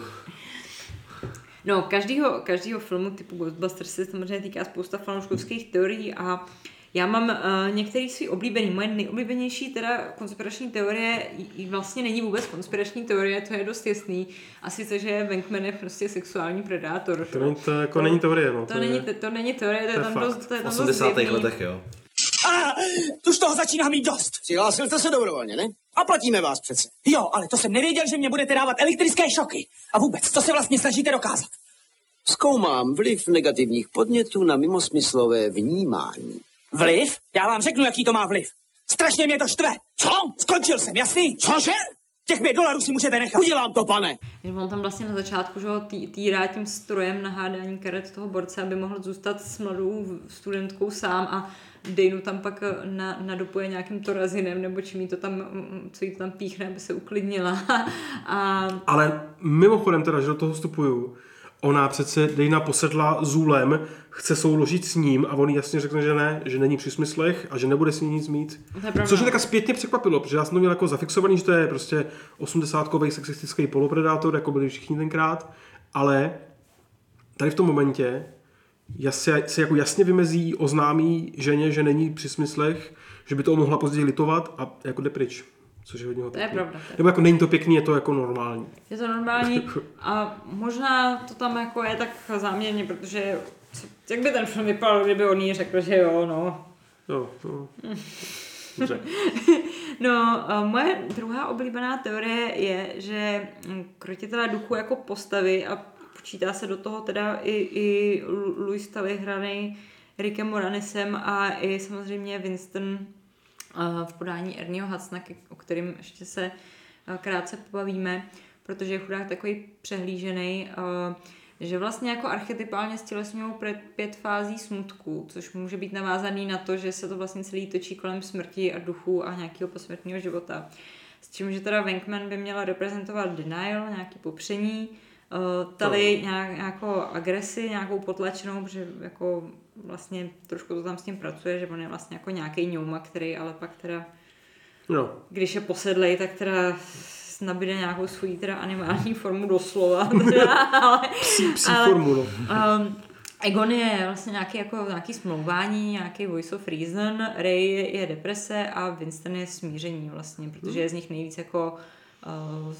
S1: No, každýho, každýho filmu typu Ghostbusters se samozřejmě týká spousta fanouškovských teorií a já mám uh, některý svý oblíbený. Moje nejoblíbenější teda konspirační teorie vlastně není vůbec konspirační teorie, to je dost jasný. A sice, že Venkman je prostě sexuální predátor.
S3: To, není, to jako není teorie, no.
S1: To, není, to, to není teorie, to je
S3: to je
S1: tam
S3: fakt.
S1: dost, to je
S2: V
S1: tam dost
S2: 80.
S1: zjevný.
S2: letech, jo.
S9: A už toho začíná mít dost.
S5: Přihlásil jste se dobrovolně, ne? A platíme vás přece.
S9: Jo, ale to jsem nevěděl, že mě budete dávat elektrické šoky. A vůbec, co se vlastně snažíte dokázat?
S5: Zkoumám vliv negativních podnětů na mimosmyslové vnímání.
S9: Vliv? Já vám řeknu, jaký to má vliv. Strašně mě to štve. Co? Skončil jsem, jasný? Cože? Těch pět dolarů si můžete nechat.
S5: Udělám to, pane.
S1: Že on tam vlastně na začátku že ho tý, týrá tím strojem na hádání karet toho borce, aby mohl zůstat s mladou studentkou sám a Dejnu tam pak eh, na, nadopuje nějakým torazinem nebo čím jí to tam, mm, co jí to tam píchne, aby se uklidnila. a
S3: Ale mimochodem teda, že do toho vstupuju, ona přece Dejna posedla Zůlem, chce souložit s ním a on jasně řekne, že ne, že není při smyslech a že nebude s ní nic mít. Což mě taká zpětně překvapilo, protože já jsem to měl jako zafixovaný, že to je prostě osmdesátkový sexistický polopredátor, jako byli všichni tenkrát, ale tady v tom momentě jasně, se jako jasně vymezí, oznámí ženě, že není při smyslech, že by to mohla později litovat a jako jde pryč. Což je hodně
S1: To je pravda, je
S3: Nebo jako není to pěkný, je to jako normální.
S1: je to normální a možná to tam jako je tak záměrně, protože jak by ten film vypadal, kdyby on jí řekl, že jo, no,
S3: Jo. Dobře.
S1: No, a moje druhá oblíbená teorie je, že mm, krotitelé duchu jako postavy a počítá se do toho teda i, i Lu- Louis Tully hraný Rickem Moranisem a i samozřejmě Winston a v podání Ernieho ke- o kterým ještě se a, krátce pobavíme, protože je chudák takový přehlížený, a, že vlastně jako archetypálně stělesňují pět fází smutku, což může být navázaný na to, že se to vlastně celý točí kolem smrti a duchu a nějakého posmrtného života. S čím, že teda Venkman by měla reprezentovat denial, nějaký popření, uh, tady nějak, nějakou agresi, nějakou potlačenou, protože jako vlastně trošku to tam s tím pracuje, že on je vlastně jako nějaký ňouma, který ale pak teda,
S3: No.
S1: když je posedlej, tak teda nabíde nějakou svoji teda animální formu doslova, teda, ale,
S3: Psí, psí
S1: ale,
S3: formu, no.
S1: Um, Egon je vlastně nějaký, jako, nějaký smlouvání, nějaký voice of reason, Ray je, je deprese a Winston je smíření vlastně, protože je z nich nejvíc jako uh,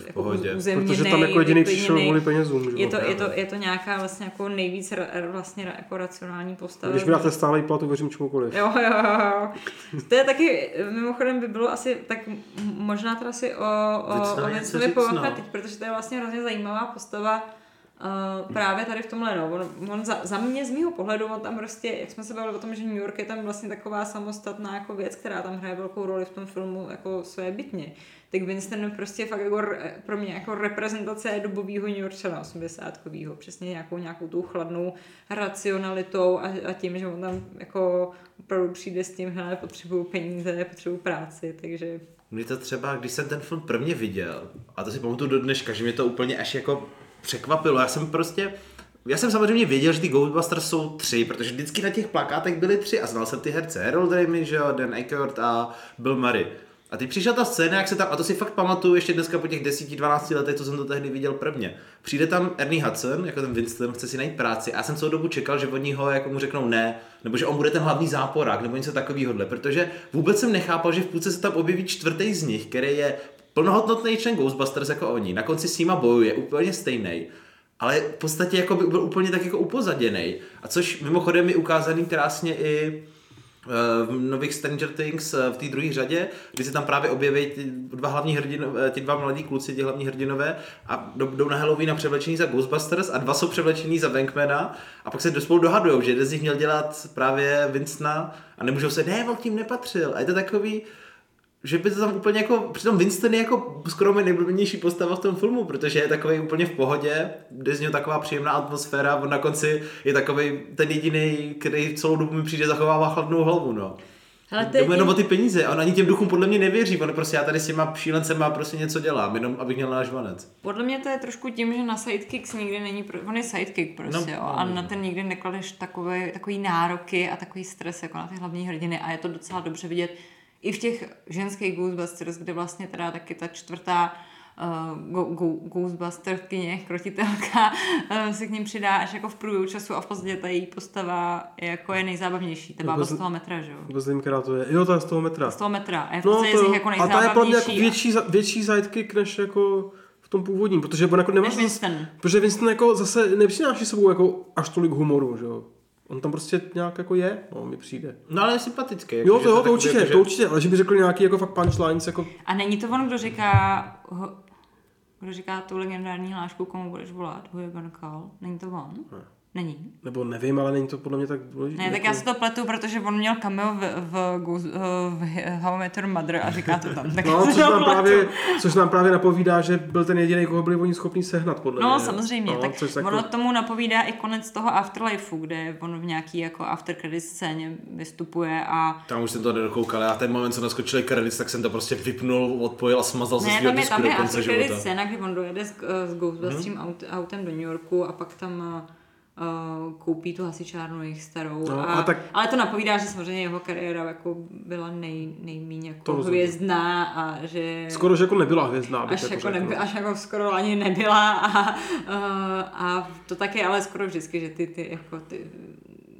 S1: jako
S2: pohodě.
S1: uzemněnej,
S3: Protože tam jako jediný přišel kvůli penězům. že
S1: Je to, je, to, je to nějaká vlastně jako nejvíc ra, vlastně ra- jako racionální postava.
S3: Když mi dáte stálej plat, uvěřím čemukoliv.
S1: Jo, jo, jo. To je taky, mimochodem by bylo asi, tak možná teda si o, o,
S2: Věcná
S1: o
S2: něco
S1: Vincovi
S2: no.
S1: teď, protože to je vlastně hrozně zajímavá postava Uh, právě tady v tomhle, no, on, on za, za, mě z mýho pohledu, on tam prostě, jak jsme se bavili o tom, že New York je tam vlastně taková samostatná jako věc, která tam hraje velkou roli v tom filmu jako své bytně. Tak Winston prostě fakt jako pro mě jako reprezentace dobového New Yorkčana 80 přesně nějakou, nějakou tou chladnou racionalitou a, a tím, že on tam jako opravdu přijde s tím, hele, potřebuju peníze, potřebuju práci, takže
S2: mě to třeba, když jsem ten film prvně viděl, a to si pamatuju do dneška, že mě to úplně až jako překvapilo. Já jsem prostě, já jsem samozřejmě věděl, že ty Ghostbusters jsou tři, protože vždycky na těch plakátech byly tři a znal jsem ty herce. Harold Ramis, že jo, Dan Aykroyd a Bill Murray. A teď přišla ta scéna, jak se tam, a to si fakt pamatuju ještě dneska po těch 10-12 letech, co jsem to tehdy viděl prvně. Přijde tam Ernie Hudson, jako ten Winston, chce si najít práci a já jsem celou dobu čekal, že oni ho jako mu řeknou ne, nebo že on bude ten hlavní záporák, nebo něco takového, protože vůbec jsem nechápal, že v půlce se tam objeví čtvrtý z nich, který je plnohodnotný člen Ghostbusters jako oni. Na konci s nima bojuje úplně stejný, ale v podstatě jako by byl úplně tak jako upozaděný. A což mimochodem je ukázaný krásně i eh, v nových Stranger Things eh, v té druhé řadě, kdy se tam právě objeví ty dva hlavní hrdinové, ti dva mladí kluci, ti hlavní hrdinové a jdou na Halloween a převlečení za Ghostbusters a dva jsou převlečení za Bankmana a pak se spolu dohadujou, že jeden z nich měl dělat právě Winstona a nemůžou se, ne, on tím nepatřil. A je to takový, že by to tam úplně jako, přitom Winston je jako skoro nejblbějnější postava v tom filmu, protože je takový úplně v pohodě, jde z něho taková příjemná atmosféra, on na konci je takový ten jediný, který celou dobu mi přijde zachovává chladnou hlavu, no. Ale to je jenom o ty peníze, on ani těm duchům podle mě nevěří, on prostě já tady s těma šílencema prostě něco dělám, jenom abych měl náš žvanec.
S1: Podle mě to je trošku tím, že na sidekicks nikdy není, on je sidekick prostě, no, jo, no, a na ten nikdy nekladeš takové, takový nároky a takový stres jako na ty hlavní hrdiny a je to docela dobře vidět, i v těch ženských Ghostbusters, kde vlastně teda taky ta čtvrtá uh, Ghostbusterkyně, krotitelka, uh, se k ním přidá až jako v průběhu času a v podstatě ta její postava je, jako je nejzábavnější. Ta bába z toho metra, že jo?
S3: Vůbec nevím, která to je. Jo, ta z toho metra.
S1: Z toho metra. A je v no, to, z nich jako
S3: A ta je pro mě jako větší, větší sidekick než jako v tom původním, protože on jako nemá...
S1: Než Winston.
S3: Protože Winston jako zase nepřináší sebou jako až tolik humoru, že jo? On tam prostě nějak jako je, no, mi přijde.
S2: No ale je sympatický.
S3: Jako, jo, to, jo, to určitě, jako, to určitě, ale že by řekl nějaký jako fakt punchlines, jako...
S1: A není to on, kdo říká, kdo říká tu legendární hlášku, komu budeš volat, who you gonna call? Není to on? Ne. Není.
S3: Nebo nevím, ale není to podle mě tak důležité.
S1: Ne, tak jako... já si to pletu, protože on měl cameo v, v, v, v How I Met Your Mother a říká to tam. Tak
S3: no, což nám, právě, což nám právě napovídá, že byl ten jediný, koho byli oni schopni sehnat, podle
S1: no,
S3: mě.
S1: No, samozřejmě. No, tak což ono jako... tomu napovídá i konec toho Afterlifeu, kde on v nějaký jako after credit scéně vystupuje a...
S2: Tam už jsem to nedokoukal, já ten moment, co naskočili credits, tak jsem to prostě vypnul, odpojil a smazal se svého disku do konce života. Ne, tam je after credit
S1: scéna, kdy on dojede s, s Ghostbusterem hmm. autem do New Yorku a pak tam uh, koupí tu hasičárnu jejich starou. No, a, a tak... Ale to napovídá, že samozřejmě jeho kariéra jako byla nej, nejméně jako to hvězdná a že...
S3: Skoro, že jako nebyla hvězdná.
S1: Až jako, jako nebyla, až jako skoro ani nebyla a, uh, a to také ale skoro vždycky, že ty, ty jako ty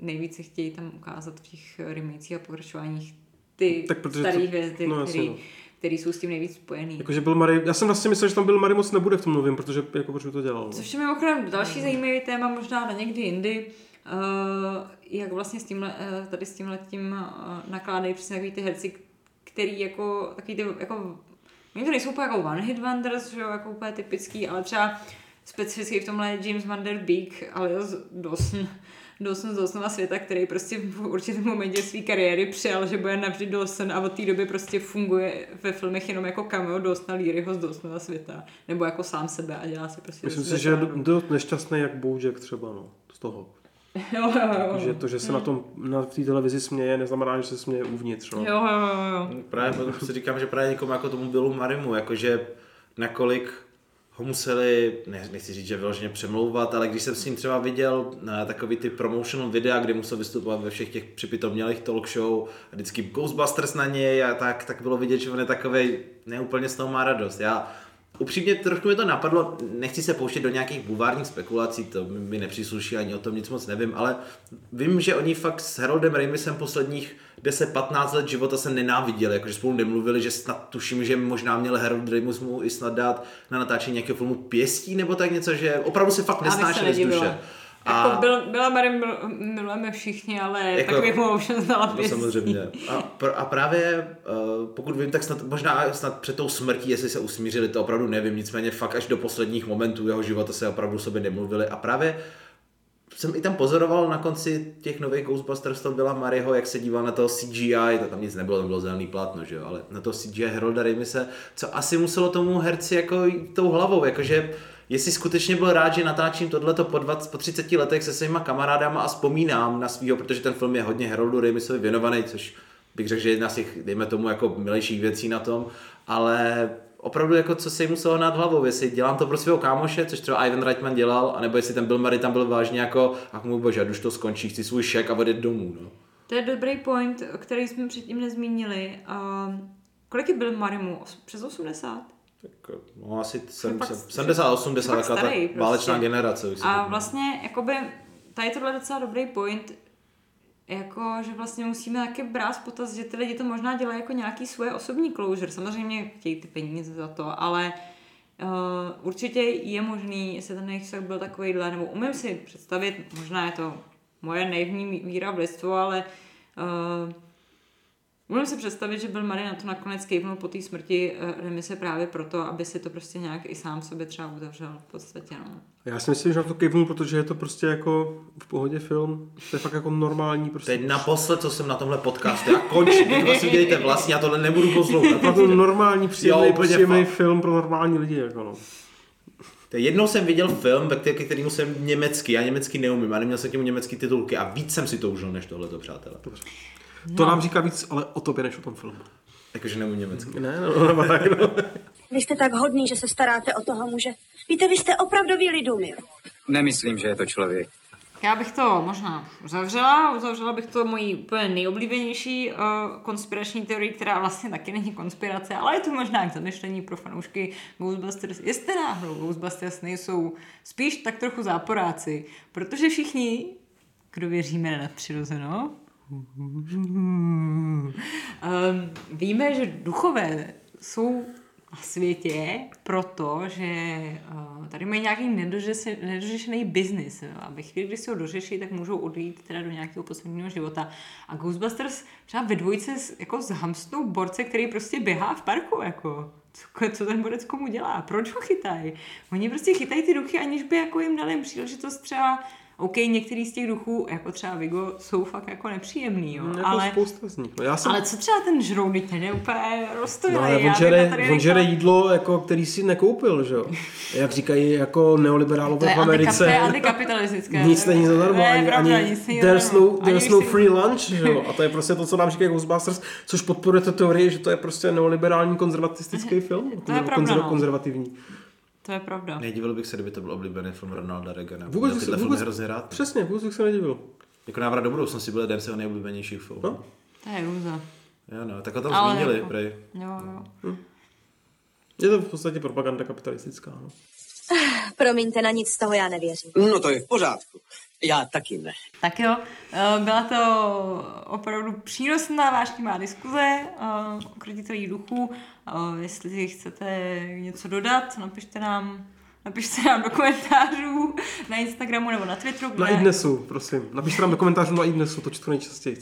S1: nejvíce chtějí tam ukázat v těch remakech a pokračováních ty tak staré hvězdy, no, který, no který jsou s tím nejvíc spojený.
S3: Jakože byl Mary, já jsem vlastně myslel, že tam byl Mary moc nebude v tom novém, protože jako proč to dělal.
S1: Což je mimochodem další zajímavý téma, možná na někdy jindy, uh, jak vlastně s tímhle, uh, tady s tím uh, nakládají přesně takový ty herci, který jako, takový ty, jako, oni to nejsou úplně jako one hit wonders, že jo, jako úplně typický, ale třeba specificky v tomhle James Van Der Beek, alias Dawson, Dawson z Dawsonova světa, který prostě v určitém momentě své kariéry přijal, že bude navždy Dawson a od té doby prostě funguje ve filmech jenom jako cameo Dawsona Learyho z Dawsonova světa. Nebo jako sám sebe a dělá si prostě...
S3: Myslím si, že je dost nešťastný jak Bojack třeba, no, z toho.
S1: Jo, jo, jo.
S3: Že to, že se hmm. na tom na té televizi směje, neznamená, že se směje uvnitř. No.
S1: Jo, jo, jo.
S2: Právě si říkám, že právě někomu jako tomu bylo Marimu, jakože nakolik ho museli, ne, nechci říct, že vyloženě přemlouvat, ale když jsem s ním třeba viděl na takový ty promotional videa, kde musel vystupovat ve všech těch připitomnělých talk show a vždycky Ghostbusters na něj a tak, tak bylo vidět, že on je takový neúplně z toho má radost. Já Upřímně trošku mi to napadlo, nechci se pouštět do nějakých buvárních spekulací, to mi nepřísluší, ani o tom nic moc nevím, ale vím, že oni fakt s Haroldem Ramisem posledních 10-15 let života se nenáviděli, jakože spolu nemluvili, že snad tuším, že možná měl Harold Ramis mu i snad dát na natáčení nějakého filmu pěstí nebo tak něco, že opravdu se fakt nesnášeli z duše. A-
S1: Jako byl, byla Mary mil, milujeme všichni, ale
S2: Jako-
S1: jako, takový mu už znala
S2: No
S1: pěstí.
S2: samozřejmě. A, pr- a právě, uh, pokud vím, tak snad, možná snad před tou smrtí, jestli se usmířili, to opravdu nevím, nicméně fakt až do posledních momentů jeho života se opravdu sobě nemluvili a právě jsem i tam pozoroval na konci těch nových Ghostbusters, to byla Maryho, jak se díval na toho CGI, to tam nic nebylo, tam bylo zelený plátno, že jo, ale na to CGI Herolda Ramise, co asi muselo tomu herci jako tou hlavou, jakože jestli skutečně byl rád, že natáčím tohleto po, 20, po 30 letech se svýma kamarádama a vzpomínám na svýho, protože ten film je hodně Heroldu Ramisovi věnovaný, což bych řekl, že je jedna z těch, dejme tomu, jako milejších věcí na tom, ale opravdu jako co se jim muselo nad hlavou, jestli dělám to pro svého kámoše, což třeba Ivan Reitman dělal, anebo jestli ten Bill Murray tam byl vážně jako, ach můj bože, už to skončí, chci svůj šek a odjet domů, no.
S1: To je dobrý point, který jsme předtím nezmínili. Uh, kolik je byl Marimu? Os- Přes 80?
S2: Tak, no asi sem,
S1: fakt-
S2: sem, 70, 80,
S1: fakt
S2: taková ta
S1: starý prostě.
S2: válečná generace. už si
S1: A
S2: tak-
S1: vlastně, jakoby, tady tohle je docela dobrý point, jako, že vlastně musíme taky brát v potaz, že ty lidi to možná dělají jako nějaký svoje osobní closure. Samozřejmě chtějí ty peníze za to, ale uh, určitě je možný, jestli ten jejich vztah byl takovýhle, nebo umím si představit, možná je to moje naivní víra v lidstvo, ale uh, Můžu si představit, že byl Mary na to nakonec kejvnul po té smrti uh, Remise právě proto, aby si to prostě nějak i sám sobě třeba uzavřel v podstatě, no.
S3: Já si myslím, že na to kejvnu, protože je to prostě jako v pohodě film. To je fakt jako normální prostě.
S2: Teď naposled, co jsem na tomhle podcastu, já končím, teď vlastně dělejte vlastní, já tohle nebudu poslouchat.
S3: Opravdu normální, příjemný,
S2: Jo,
S3: příjemný film pro normální lidi. Jako no.
S2: To jednou jsem viděl film, ve který, kterýmu jsem německy, já německy neumím, a neměl jsem k němu německý titulky a víc jsem si to užil než tohleto, přátelé.
S3: To nám říká víc, ale o tobě než o tom filmu.
S2: Jakože neumím německy.
S3: Ne, no, no, tak, no.
S6: Vy jste tak hodný, že se staráte o toho muže. Víte, vy jste opravdový lidumil.
S5: Nemyslím, že je to člověk.
S1: Já bych to možná uzavřela. Uzavřela bych to mojí úplně nejoblíbenější uh, konspirační teorii, která vlastně taky není konspirace, ale je to možná k zamyšlení pro fanoušky Ghostbusters. Jestli náhodou Ghostbusters nejsou spíš tak trochu záporáci, protože všichni, kdo věříme na nadpřirozeno, um, víme, že duchové jsou na světě, protože uh, tady mají nějaký nedořešený, nedořešený biznis. A ve chvíli, kdy se ho dořeší, tak můžou odejít teda do nějakého posledního života. A Ghostbusters třeba ve dvojce jako s hamstnou borce, který prostě běhá v parku, jako. Co, co ten borec komu dělá? Proč ho chytají? Oni prostě chytají ty duchy, aniž by jako jim dali příležitost třeba OK, některý z těch duchů, jako třeba Vigo, jsou fakt jako nepříjemný, jo.
S3: Jako
S1: ale,
S3: spousta z nich. No, já jsem,
S1: ale co třeba ten žrout, ten je úplně roztomilý.
S3: No, ale on žere, on žere jídlo, jako, který si nekoupil, že jo? Jak říkají jako neoliberálové v Americe.
S1: to je antikapitalistické.
S3: Nic není zadarmo,
S1: Ne,
S3: ani,
S1: pravda,
S3: ani
S1: nic není
S3: there's no, there's no free lunch, že jo? A to je prostě to, co nám říkají Ghostbusters, což podporuje tu teorii, že to je prostě neoliberální konzervatistický film.
S1: To je pravda, no.
S3: konzervativní.
S1: To je pravda.
S2: Nedivil bych se, kdyby to byl oblíbený film Ronalda Reagana.
S3: Vůbec,
S2: Měl tyhle
S3: vůbec,
S2: hrozně rád.
S3: Přesně, vůbec bych se nedivil.
S2: Jako návrat do budoucnosti byl jeden z jeho nejoblíbenějších filmů.
S3: No.
S1: To je růza.
S2: Jo, no, tak ho tam
S1: Ale
S2: zmínili,
S1: jako-
S2: prej.
S1: Jo, jo.
S3: Je to v podstatě propaganda kapitalistická. No.
S6: Promiňte, na nic z toho já nevěřím.
S5: No to je v pořádku. Já taky ne.
S1: Tak jo, eh, byla to opravdu přínosná vášnivá diskuze eh, o kreditových duchů. Jestli chcete něco dodat, napište nám, napište nám do komentářů na Instagramu nebo na Twitteru.
S3: Na
S1: kde-
S3: iDnesu, prosím. Napište nám do komentářů na iDnesu, to čtu nejčastěji.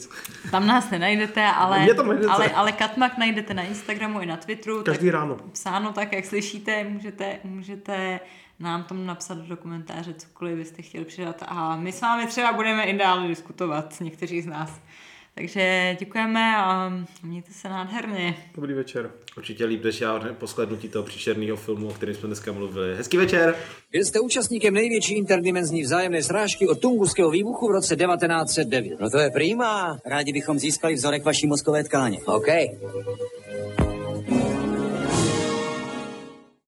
S1: Tam nás nenajdete, ale,
S3: Mě tam najdete.
S1: ale, ale Katmak najdete na Instagramu i na Twitteru.
S3: Každý ráno.
S1: Psáno tak, jak slyšíte, můžete, můžete nám tam napsat do komentáře cokoliv byste chtěli přidat a my s vámi třeba budeme i dále diskutovat, někteří z nás. Takže děkujeme a mějte se nádherně.
S3: Dobrý večer.
S2: Určitě líp než já po shlédnutí toho příšerného filmu, o kterém jsme dneska mluvili. Hezký večer!
S5: Byl jste účastníkem největší interdimenzní vzájemné srážky od Tunguského výbuchu v roce 1909.
S4: No to je prýma. Rádi bychom získali vzorek vaší mozkové tkáně.
S5: OK.